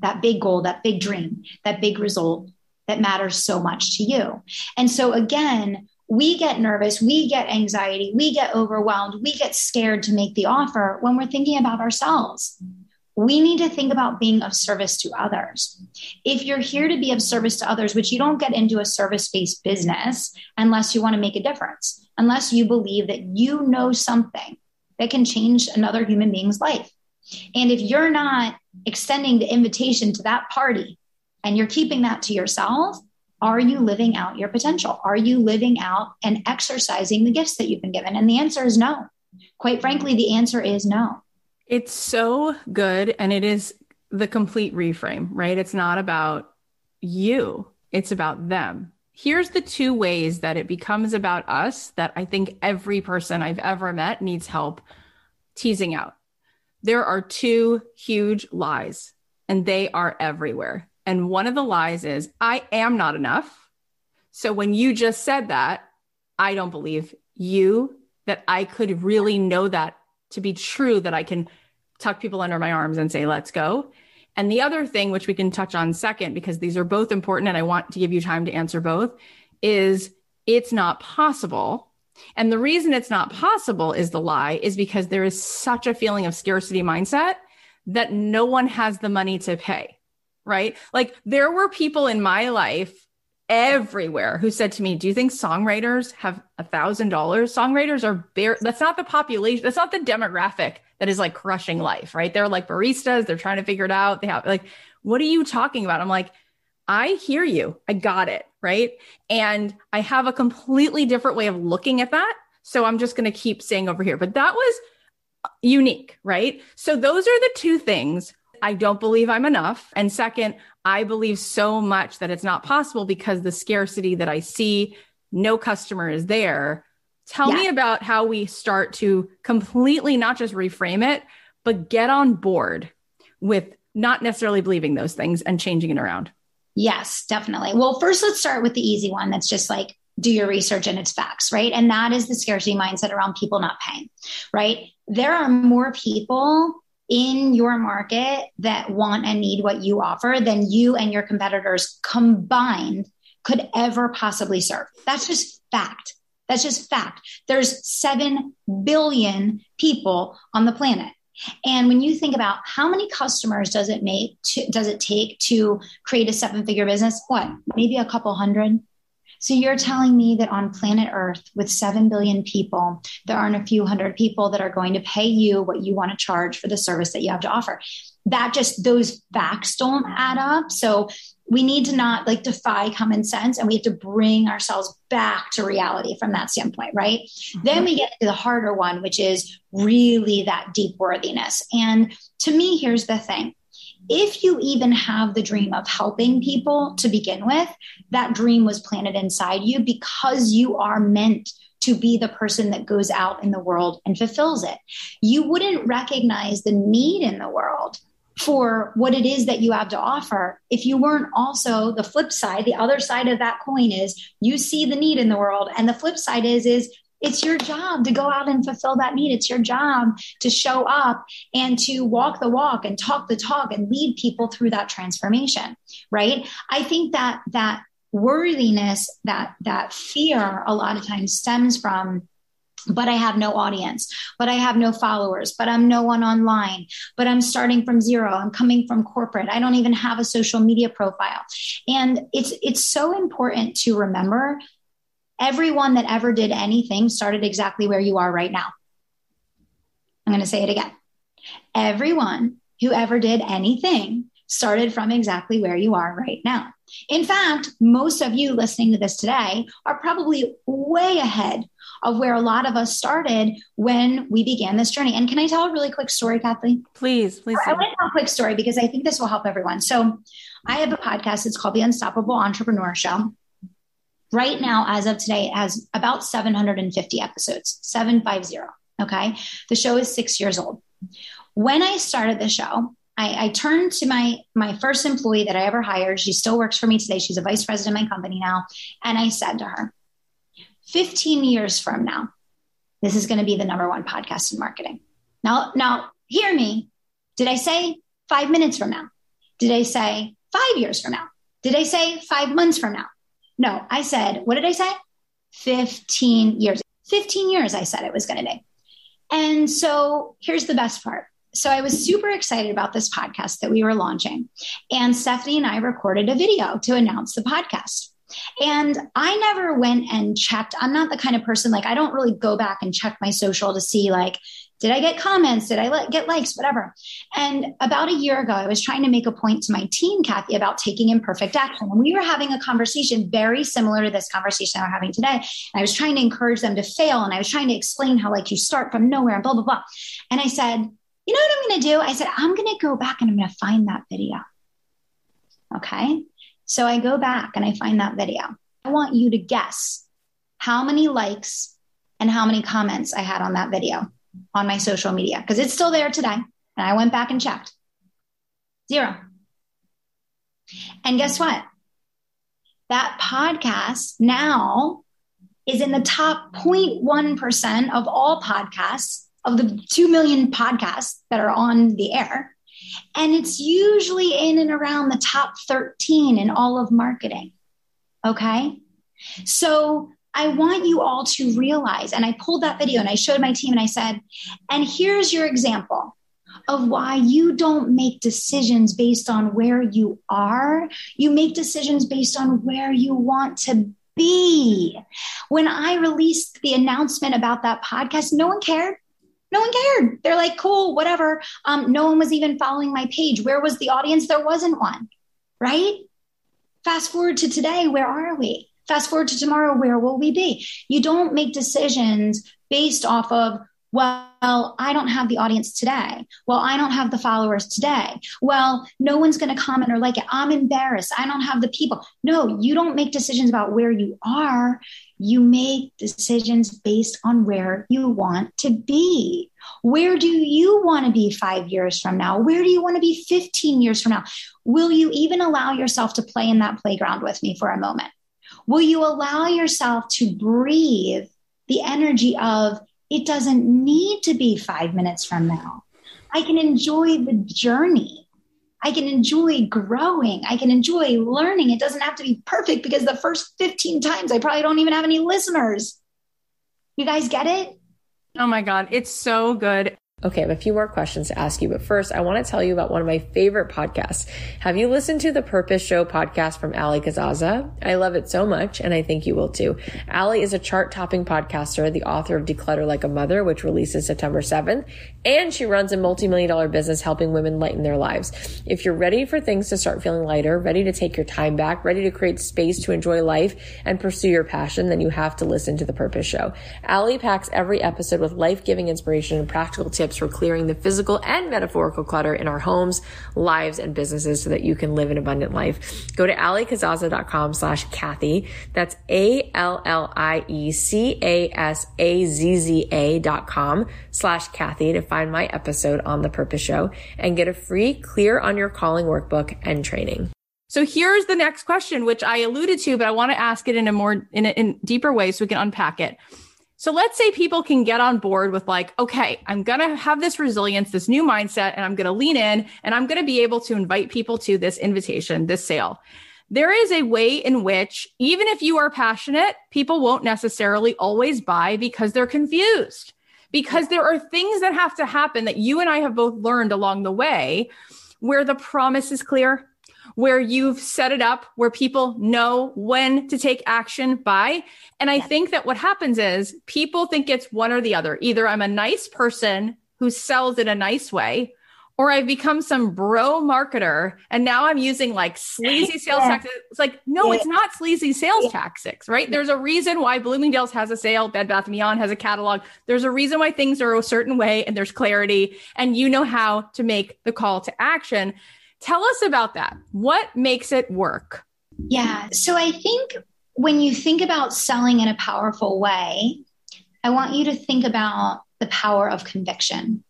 that big goal, that big dream, that big result that matters so much to you. And so, again, we get nervous, we get anxiety, we get overwhelmed, we get scared to make the offer when we're thinking about ourselves. We need to think about being of service to others. If you're here to be of service to others, which you don't get into a service based business unless you want to make a difference, unless you believe that you know something that can change another human being's life. And if you're not extending the invitation to that party and you're keeping that to yourself, are you living out your potential? Are you living out and exercising the gifts that you've been given? And the answer is no. Quite frankly, the answer is no. It's so good. And it is the complete reframe, right? It's not about you, it's about them. Here's the two ways that it becomes about us that I think every person I've ever met needs help teasing out. There are two huge lies, and they are everywhere. And one of the lies is, I am not enough. So when you just said that, I don't believe you that I could really know that to be true, that I can tuck people under my arms and say, let's go. And the other thing, which we can touch on second, because these are both important and I want to give you time to answer both, is it's not possible. And the reason it's not possible is the lie is because there is such a feeling of scarcity mindset that no one has the money to pay right? Like there were people in my life everywhere who said to me, Do you think songwriters have a thousand dollars? Songwriters are bare that's not the population, that's not the demographic that is like crushing life, right? They're like baristas, they're trying to figure it out. They have like, what are you talking about? I'm like, I hear you. I got it. Right. And I have a completely different way of looking at that. So I'm just going to keep saying over here, but that was unique. Right. So those are the two things I don't believe I'm enough. And second, I believe so much that it's not possible because the scarcity that I see, no customer is there. Tell yeah. me about how we start to completely not just reframe it, but get on board with not necessarily believing those things and changing it around. Yes, definitely. Well, first, let's start with the easy one that's just like do your research and it's facts, right? And that is the scarcity mindset around people not paying, right? There are more people in your market that want and need what you offer than you and your competitors combined could ever possibly serve. That's just fact. That's just fact. There's 7 billion people on the planet. And when you think about how many customers does it make to, does it take to create a seven figure business? What? Maybe a couple hundred, so you're telling me that on planet Earth, with 7 billion people, there aren't a few hundred people that are going to pay you what you want to charge for the service that you have to offer. That just, those facts don't add up. So we need to not like defy common sense and we have to bring ourselves back to reality from that standpoint, right? Mm-hmm. Then we get to the harder one, which is really that deep worthiness. And to me, here's the thing if you even have the dream of helping people to begin with, that dream was planted inside you because you are meant to be the person that goes out in the world and fulfills it. You wouldn't recognize the need in the world for what it is that you have to offer if you weren't also the flip side the other side of that coin is you see the need in the world and the flip side is is it's your job to go out and fulfill that need. It's your job to show up and to walk the walk and talk the talk and lead people through that transformation, right? I think that that worthiness, that that fear a lot of times stems from but I have no audience, but I have no followers, but I'm no one online, but I'm starting from zero. I'm coming from corporate. I don't even have a social media profile. And it's it's so important to remember everyone that ever did anything started exactly where you are right now. I'm going to say it again. Everyone who ever did anything started from exactly where you are right now. In fact, most of you listening to this today are probably way ahead of where a lot of us started when we began this journey. And can I tell a really quick story, Kathleen? Please, please. I want to tell a quick story because I think this will help everyone. So I have a podcast. It's called The Unstoppable Entrepreneur Show right now, as of today, it has about 750 episodes, 750. Okay. The show is six years old. When I started the show, I, I, turned to my my first employee that I ever hired. She still works for me today. She's a vice president of my company now. And I said to her, 15 years from now, this is going to be the number one podcast in marketing. Now, now hear me. Did I say five minutes from now? Did I say five years from now? Did I say five months from now? No, I said, what did I say? 15 years. 15 years, I said it was going to be. And so here's the best part. So I was super excited about this podcast that we were launching. And Stephanie and I recorded a video to announce the podcast. And I never went and checked. I'm not the kind of person like I don't really go back and check my social to see like did I get comments? Did I get likes? Whatever. And about a year ago, I was trying to make a point to my team, Cathy, about taking imperfect action. And we were having a conversation very similar to this conversation we're having today. And I was trying to encourage them to fail. And I was trying to explain how, like, you start from nowhere and blah, blah, blah. And I said, you know what I'm going to do? I said, I'm going to go back and I'm going to find that video. Okay. So I go back and I find that video. I want you to guess how many likes and how many comments I had on that video on my social media because it's still there today. And I went back and checked zero. And guess what? That podcast now is in the top 0.1% of all podcasts, of the 2 million podcasts that are on the air. And it's usually in and around the top 13 in all of marketing. Okay. So I want you all to realize, and I pulled that video and I showed my team and I said, and here's your example of why you don't make decisions based on where you are. You make decisions based on where you want to be. When I released the announcement about that podcast, no one cared. No one cared. They're like, cool, whatever. Um, no one was even following my page. Where was the audience? There wasn't one, right? Fast forward to today, where are we? Fast forward to tomorrow, where will we be? You don't make decisions based off of, well, I don't have the audience today. Well, I don't have the followers today. Well, no one's going to comment or like it. I'm embarrassed. I don't have the people. No, you don't make decisions about where you are. You make decisions based on where you want to be. Where do you want to be five years from now? Where do you want to be 15 years from now? Will you even allow yourself to play in that playground with me for a moment? Will you allow yourself to breathe the energy of it doesn't need to be five minutes from now? I can enjoy the journey. I can enjoy growing. I can enjoy learning. It doesn't have to be perfect because the first 15 times I probably don't even have any listeners. You guys get it? Oh my God, it's so good. Okay, I have a few more questions to ask you, but first I want to tell you about one of my favorite podcasts. Have you listened to the Purpose Show podcast from Allie Casazza? I love it so much, and I think you will too. Allie is a chart topping podcaster, the author of Declutter Like a Mother, which releases September 7th, and she runs a multi-million dollar business helping women lighten their lives. If you're ready for things to start feeling lighter, ready to take your time back, ready to create space to enjoy life and pursue your passion, then you have to listen to the Purpose Show. Allie packs every episode with life-giving inspiration and practical tips tips for clearing the physical and metaphorical clutter in our homes, lives, and businesses so that you can live an abundant life. Go to alliecasazza.com slash Cathy. That's A-L-L-I-E-C-A-S-A-Z-Z-A dot com slash Cathy to find my episode on The Purpose Show and get a free clear on your calling workbook and training. So here's the next question, which I alluded to, but I want to ask it in a more in a in deeper way so we can unpack it. So let's say people can get on board with like, okay, I'm going to have this resilience, this new mindset, and I'm going to lean in and I'm going to be able to invite people to this invitation, this sale. There is a way in which, even if you are passionate, people won't necessarily always buy because they're confused. Because there are things that have to happen that you and I have both learned along the way where the promise is clear, where you've set it up where people know when to take action by. And I think that what happens is people think it's one or the other. Either I'm a nice person who sells in a nice way, or I've become some bro marketer and now I'm using like sleazy sales tactics. It's like, no, it's not sleazy sales tactics, right? There's a reason why Bloomingdale's has a sale, Bed Bath & Beyond has a catalog. There's a reason why things are a certain way and there's clarity and you know how to make the call to action. Tell us about that. What makes it work? Yeah. So I think when you think about selling in a powerful way, I want you to think about the power of conviction.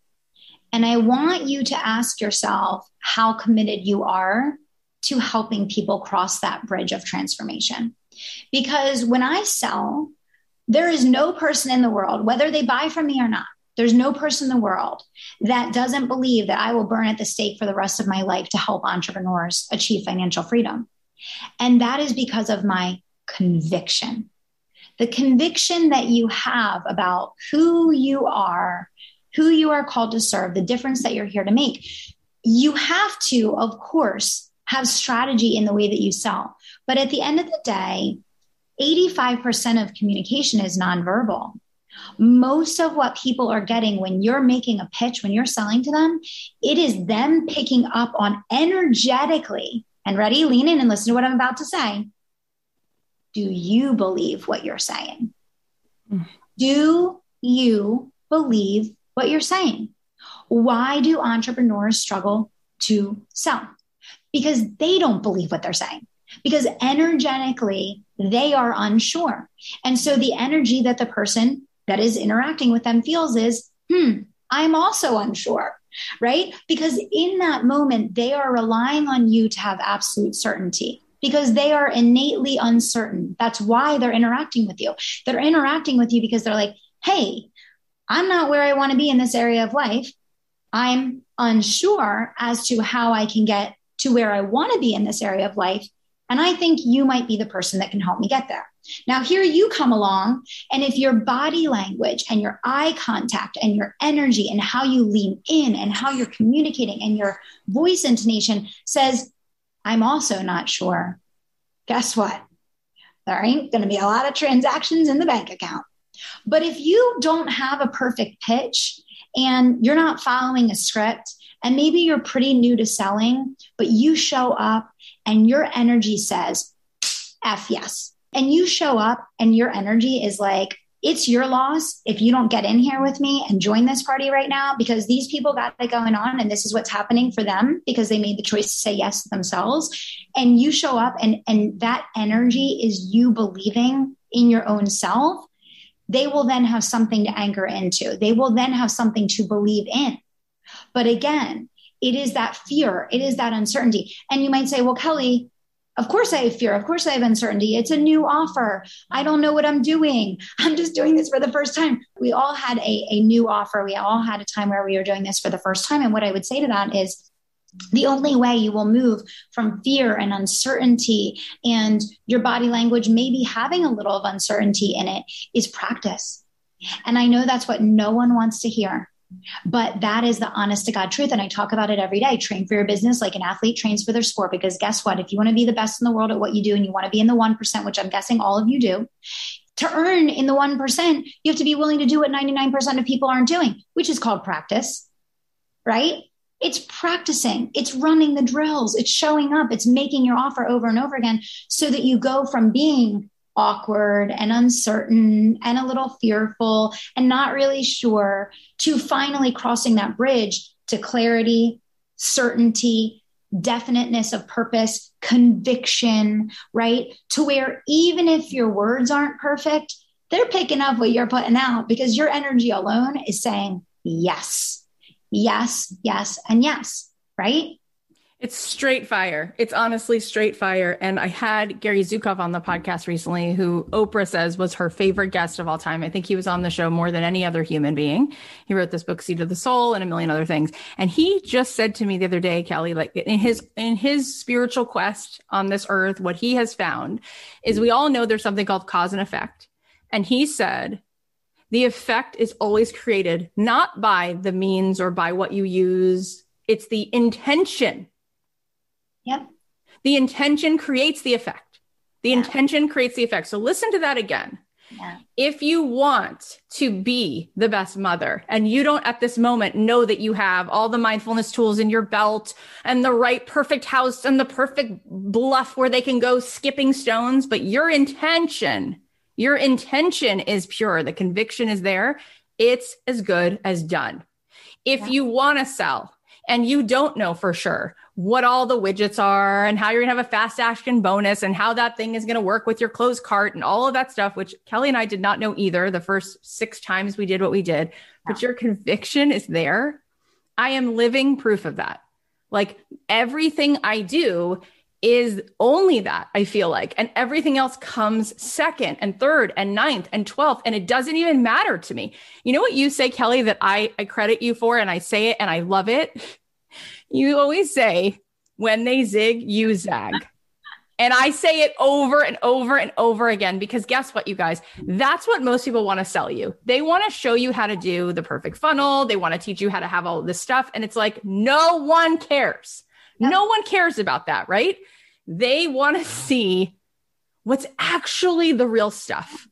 And I want you to ask yourself how committed you are to helping people cross that bridge of transformation. Because when I sell, there is no person in the world, whether they buy from me or not, there's no person in the world that doesn't believe that I will burn at the stake for the rest of my life to help entrepreneurs achieve financial freedom. And that is because of my conviction. The conviction that you have about who you are, who you are called to serve, the difference that you're here to make. You have to, of course, have strategy in the way that you sell. But at the end of the day, 85% of communication is nonverbal. Most of what people are getting when you're making a pitch, when you're selling to them, it is them picking up on energetically. And ready, lean in and listen to what I'm about to say. Do you believe what you're saying? Mm. Do you believe what you're saying? Why do entrepreneurs struggle to sell? Because they don't believe what they're saying because energetically they are unsure. And so the energy that the person that is interacting with them feels is, hmm, I'm also unsure, right? Because in that moment, they are relying on you to have absolute certainty because they are innately uncertain. That's why they're interacting with you. They're interacting with you because they're like, hey, I'm not where I want to be in this area of life. I'm unsure as to how I can get to where I want to be in this area of life. And I think you might be the person that can help me get there. Now, here you come along, and if your body language and your eye contact and your energy and how you lean in and how you're communicating and your voice intonation says, I'm also not sure, guess what? There ain't going to be a lot of transactions in the bank account. But if you don't have a perfect pitch and you're not following a script, and maybe you're pretty new to selling, but you show up and your energy says, F yes. And you show up and your energy is like, it's your loss if you don't get in here with me and join this party right now because these people got it going on and this is what's happening for them because they made the choice to say yes to themselves. And you show up and and that energy is you believing in your own self. They will then have something to anchor into. They will then have something to believe in. But again it is that fear, it is that uncertainty. And you might say, well, Kelly, of course I have fear. Of course I have uncertainty. It's a new offer. I don't know what I'm doing. I'm just doing this for the first time. We all had a, a new offer. We all had a time where we were doing this for the first time. And what I would say to that is, the only way you will move from fear and uncertainty and your body language maybe having a little of uncertainty in it is practice. And I know that's what no one wants to hear. But that is the honest to God truth. And I talk about it every day. Train for your business like an athlete trains for their sport. Because guess what? If you want to be the best in the world at what you do and you want to be in the 1%, which I'm guessing all of you do, to earn in the 1%, you have to be willing to do what 99% of people aren't doing, which is called practice, right? It's practicing, it's running the drills, it's showing up, it's making your offer over and over again so that you go from being awkward and uncertain and a little fearful and not really sure to finally crossing that bridge to clarity, certainty, definiteness of purpose, conviction, right? To where even if your words aren't perfect, they're picking up what you're putting out because your energy alone is saying yes, yes, yes, and yes, right? It's straight fire. It's honestly straight fire. And I had Gary Zukav on the podcast recently, who Oprah says was her favorite guest of all time. I think he was on the show more than any other human being. He wrote this book, Seat of the Soul, and a million other things. And he just said to me the other day, Kelly, like in his in his spiritual quest on this earth, what he has found is we all know there's something called cause and effect. And he said the effect is always created not by the means or by what you use. It's the intention Yep. The intention creates the effect. The yeah. intention creates the effect. So listen to that again. Yeah. If you want to be the best mother and you don't at this moment know that you have all the mindfulness tools in your belt and the right perfect house and the perfect bluff where they can go skipping stones, but your intention, your intention is pure, the conviction is there, it's as good as done. If yeah. you want to sell and you don't know for sure what all the widgets are and how you're going to have a fast action bonus and how that thing is going to work with your closed cart and all of that stuff, which Kelly and I did not know either the first six times we did what we did. But your conviction is there. I am living proof of that. Like everything I do is only that, I feel like. And everything else comes second and third and ninth and 12th. And it doesn't even matter to me. You know what you say, Kelly, that I, I credit you for, and I say it and I love it? You always say, when they zig, you zag. And I say it over and over and over again because guess what, you guys? That's what most people want to sell you. They want to show you how to do the perfect funnel. They want to teach you how to have all this stuff. And it's like, no one cares. No one cares about that, right? They want to see what's actually the real stuff.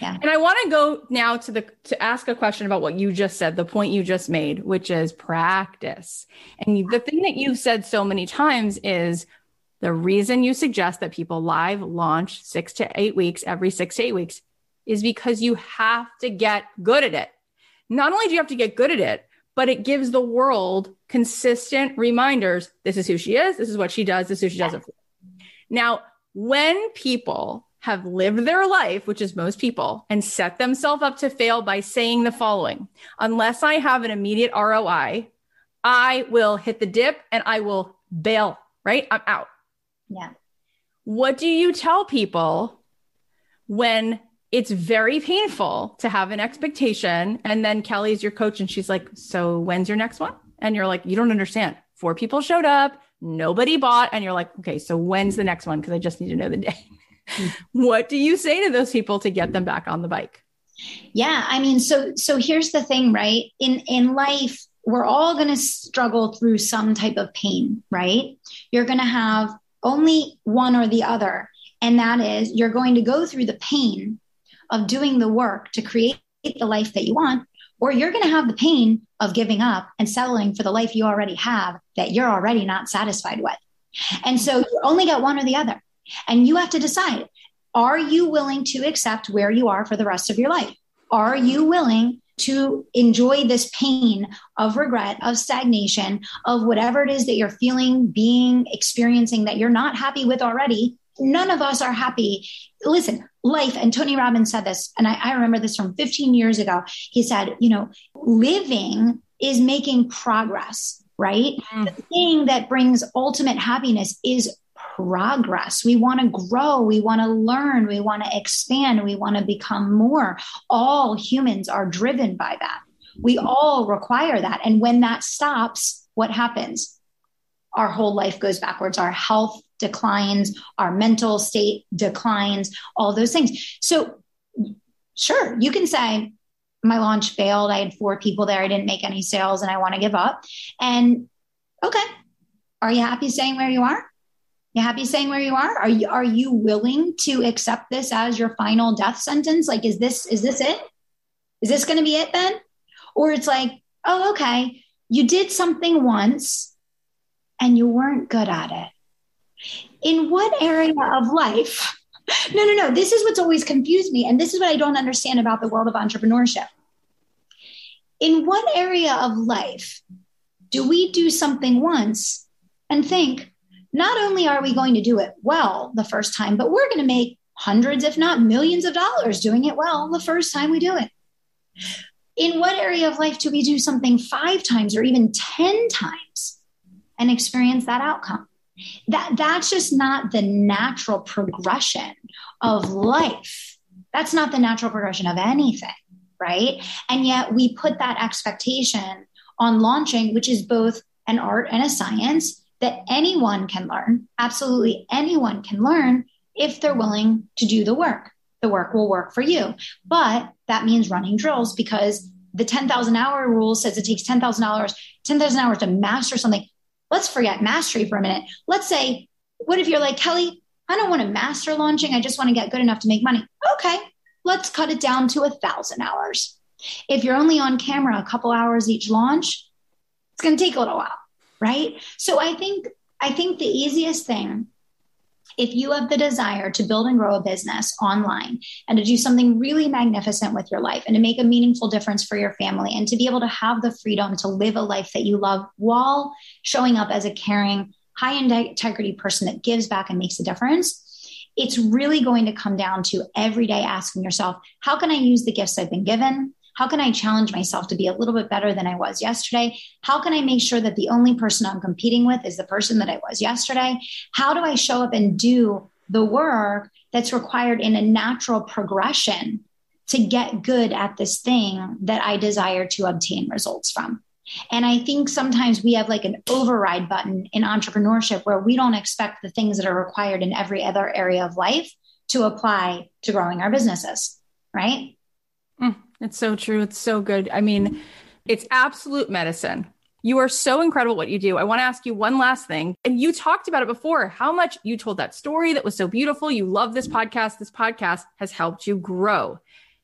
Yeah. And I want to go now to the to ask a question about what you just said, the point you just made, which is practice. And the thing that you've said so many times is the reason you suggest that people live launch 6 to 8 weeks every 6 to 8 weeks is because you have to get good at it. Not only do you have to get good at it, but it gives the world consistent reminders. This is who she is. This is what she does. This is who she does it for. Now, when people have lived their life, which is most people, and set themselves up to fail by saying the following unless I have an immediate ROI, I will hit the dip and I will bail, right? I'm out. Yeah. What do you tell people when it's very painful to have an expectation. And then Kelly's your coach and she's like, So when's your next one? And you're like, You don't understand. Four people showed up, nobody bought. And you're like, Okay, so when's the next one? Because I just need to know the day. what do you say to those people to get them back on the bike? Yeah, I mean, so so here's the thing, right? In in life, we're all going to struggle through some type of pain, right? You're going to have only one or the other, and that is you're going to go through the pain of doing the work to create the life that you want, or you're going to have the pain of giving up and settling for the life you already have that you're already not satisfied with. And so you only got one or the other. And you have to decide are you willing to accept where you are for the rest of your life? Are you willing to enjoy this pain of regret, of stagnation, of whatever it is that you're feeling, being, experiencing that you're not happy with already? None of us are happy. Listen, life, and Tony Robbins said this, and I, I remember this from 15 years ago. He said, you know, living is making progress, right? Mm. The thing that brings ultimate happiness is progress. We want to grow. We want to learn. We want to expand. We want to become more. All humans are driven by that. We all require that. And when that stops, what happens? Our whole life goes backwards. Our health declines, our mental state declines, all those things. So, sure, you can say, my launch failed. I had four people there. I didn't make any sales and I want to give up. And okay, are you happy staying where you are? You happy staying where you are? Are you are you willing to accept this as your final death sentence? Like, is this is this it? Is this going to be it then? Or it's like, oh, okay, you did something once and you weren't good at it in what area of life? No, no, no. This is what's always confused me. And this is what I don't understand about the world of entrepreneurship. In what area of life do we do something once and think, not only are we going to do it well the first time, but we're going to make hundreds, if not millions of dollars doing it well the first time we do it? In what area of life do we do something five times or even 10 times and experience that outcome? That that's just not the natural progression of life. That's not the natural progression of anything right? And yet we put that expectation on launching which is both an art and a science that anyone can learn absolutely anyone can learn if they're willing to do the work. The work will work for you. But that means running drills because the 10,000 hour rule says it takes $10,000 10,000 hours to master something let's forget mastery for a minute. Let's say, what if you're like, Kelly, I don't want to master launching. I just want to get good enough to make money. Okay, let's cut it down to a thousand hours. If you're only on camera a couple hours each launch, it's going to take a little while, right? So I think I think the easiest thing if you have the desire to build and grow a business online and to do something really magnificent with your life and to make a meaningful difference for your family and to be able to have the freedom to live a life that you love while showing up as a caring, high integrity person that gives back and makes a difference, it's really going to come down to every day asking yourself, how can I use the gifts I've been given? How can I challenge myself to be a little bit better than I was yesterday? How can I make sure that the only person I'm competing with is the person that I was yesterday? How do I show up and do the work that's required in a natural progression to get good at this thing that I desire to obtain results from? And I think sometimes we have like an override button in entrepreneurship where we don't expect the things that are required in every other area of life to apply to growing our businesses, right? Mm, it's so true. It's so good. I mean, it's absolute medicine. You are so incredible what you do. I want to ask you one last thing. And you talked about it before how much you told that story that was so beautiful. You love this podcast. This podcast has helped you grow.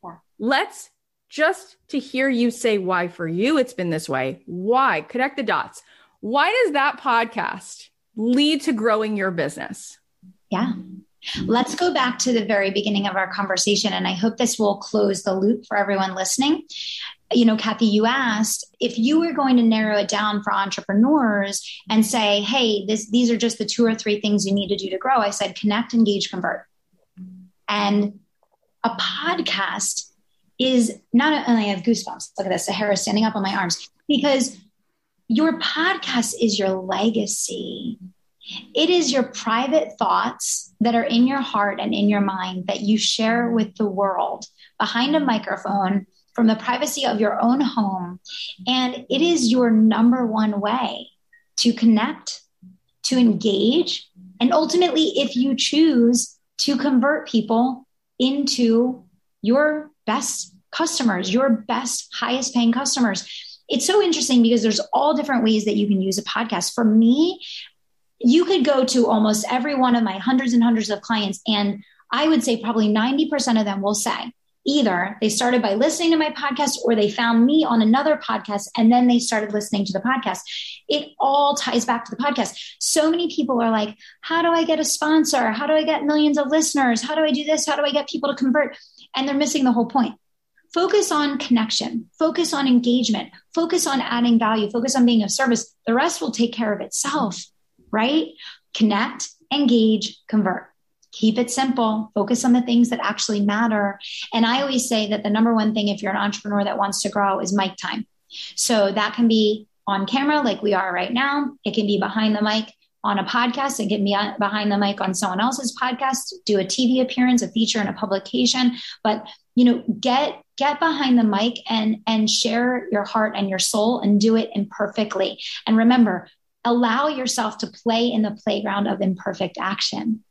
Yeah. Let's just to hear you say why for you it's been this way. Why? Connect the dots. Why does that podcast lead to growing your business? Yeah. Let's go back to the very beginning of our conversation, and I hope this will close the loop for everyone listening. You know, Cathy, you asked if you were going to narrow it down for entrepreneurs and say, hey, this, these are just the two or three things you need to do to grow. I said, connect, engage, convert. And a podcast is not only I have goosebumps. Look at this, the hair is standing up on my arms because your podcast is your legacy. It is your private thoughts that are in your heart and in your mind that you share with the world behind a microphone from the privacy of your own home. And it is your number one way to connect, to engage, and ultimately, if you choose to convert people into your best customers, your best, highest paying customers. It's so interesting because there's all different ways that you can use a podcast. For me, you could go to almost every one of my hundreds and hundreds of clients, and I would say probably 90% of them will say, either they started by listening to my podcast or they found me on another podcast and then they started listening to the podcast. It all ties back to the podcast. So many people are like, How do I get a sponsor? How do I get millions of listeners? How do I do this? How do I get people to convert? And they're missing the whole point. Focus on connection, focus on engagement, focus on adding value, focus on being of service. The rest will take care of itself, right? Connect, engage, convert. Keep it simple. Focus on the things that actually matter. And i always say that the number one thing if you're an entrepreneur that wants to grow is mic time. So that can be on camera like we are right now. It can be behind the mic on a podcast. And get me behind the mic on someone else's podcast do a tv appearance a feature in a publication. But you know get get behind the mic and and share your heart and your soul and do it imperfectly. And remember allow yourself to play in the playground of imperfect action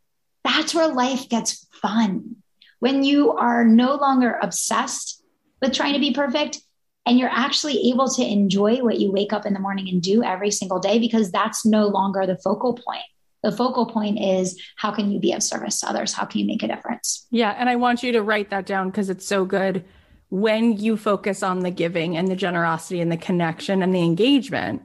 that's where life gets fun. When you are no longer obsessed with trying to be perfect and you're actually able to enjoy what you wake up in the morning and do every single day because that's no longer the focal point. The focal point is how can you be of service to others? How can you make a difference? Yeah. And I want you to write that down because it's so good. When you focus on the giving and the generosity and the connection and the engagement,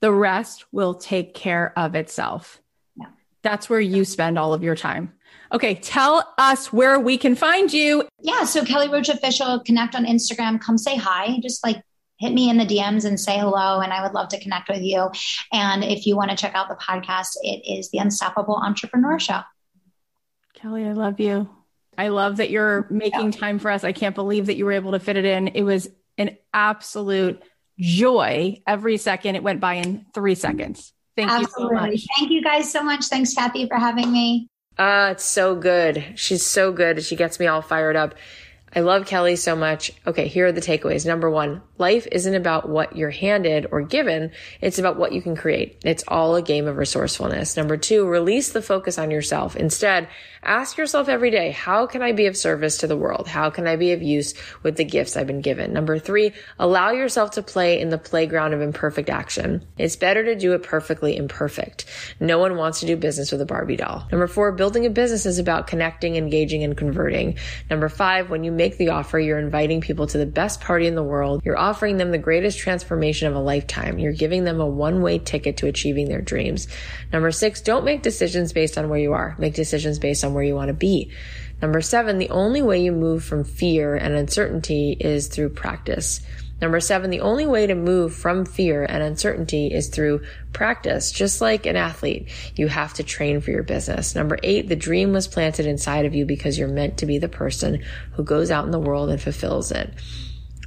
the rest will take care of itself. Yeah. That's where you spend all of your time. Okay, tell us where we can find you. Yeah, so Kelly Roach Official, connect on Instagram, come say hi. Just like hit me in the DMs and say hello, and I would love to connect with you. And if you want to check out the podcast, it is the Unstoppable Entrepreneur Show. Kelly, I love you. I love that you're making time for us. I can't believe that you were able to fit it in. It was an absolute joy every second. It went by in three seconds. Thank Absolutely. you so much. Thank you guys so much. Thanks, Cathy, for having me. Ah, uh, it's so good. She's so good. She gets me all fired up. I love Kelly so much. Okay, here are the takeaways. Number one, life isn't about what you're handed or given. It's about what you can create. It's all a game of resourcefulness. Number two, release the focus on yourself. Instead, ask yourself every day, how can I be of service to the world? How can I be of use with the gifts I've been given? Number three, allow yourself to play in the playground of imperfect action. It's better to do it perfectly imperfect. No one wants to do business with a Barbie doll. Number four, building a business is about connecting, engaging, and converting. Number five, when you make the offer, you're inviting people to the best party in the world. You're offering them the greatest transformation of a lifetime. You're giving them a one way ticket to achieving their dreams. Number six, don't make decisions based on where you are. Make decisions based on where you want to be. Number seven, the only way you move from fear and uncertainty is through practice. Number seven, the only way to move from fear and uncertainty is through practice. Just like an athlete, you have to train for your business. Number eight, the dream was planted inside of you because you're meant to be the person who goes out in the world and fulfills it.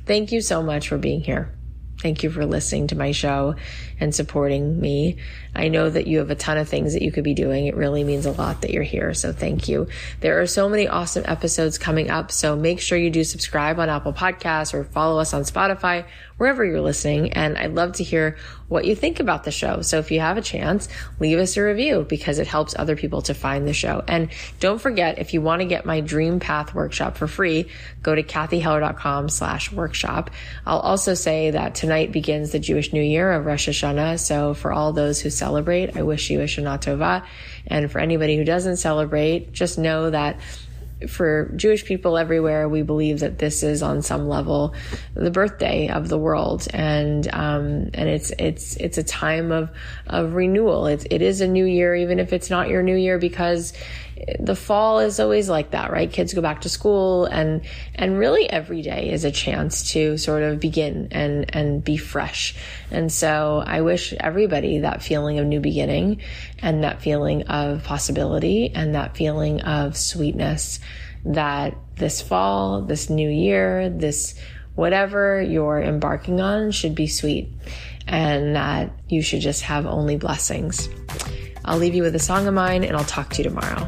thank you so much for being here. Thank you for listening to my show and supporting me. I know that you have a ton of things that you could be doing. It really means a lot that you're here. So thank you. There are so many awesome episodes coming up. So make sure you do subscribe on Apple Podcasts or follow us on Spotify, wherever you're listening. And I'd love to hear what you think about the show. So if you have a chance, leave us a review because it helps other people to find the show. And don't forget, if you want to get my dream path workshop for free, go to cathyheller.com slash workshop. I'll also say that tonight begins the Jewish New Year of Rosh Hashanah. So for all those who celebrate, I wish you a Shana Tova. And for anybody who doesn't celebrate, just know that for Jewish people everywhere, we believe that this is on some level the birthday of the world, and um, and it's it's it's a time of of renewal. It's it is a new year, even if it's not your new year, because the fall is always like that, right? Kids go back to school, and and really every day is a chance to sort of begin and and be fresh. And so I wish everybody that feeling of new beginning, and that feeling of possibility, and that feeling of sweetness. That this fall, this new year, this whatever you're embarking on should be sweet, and that you should just have only blessings. I'll leave you with a song of mine, and I'll talk to you tomorrow.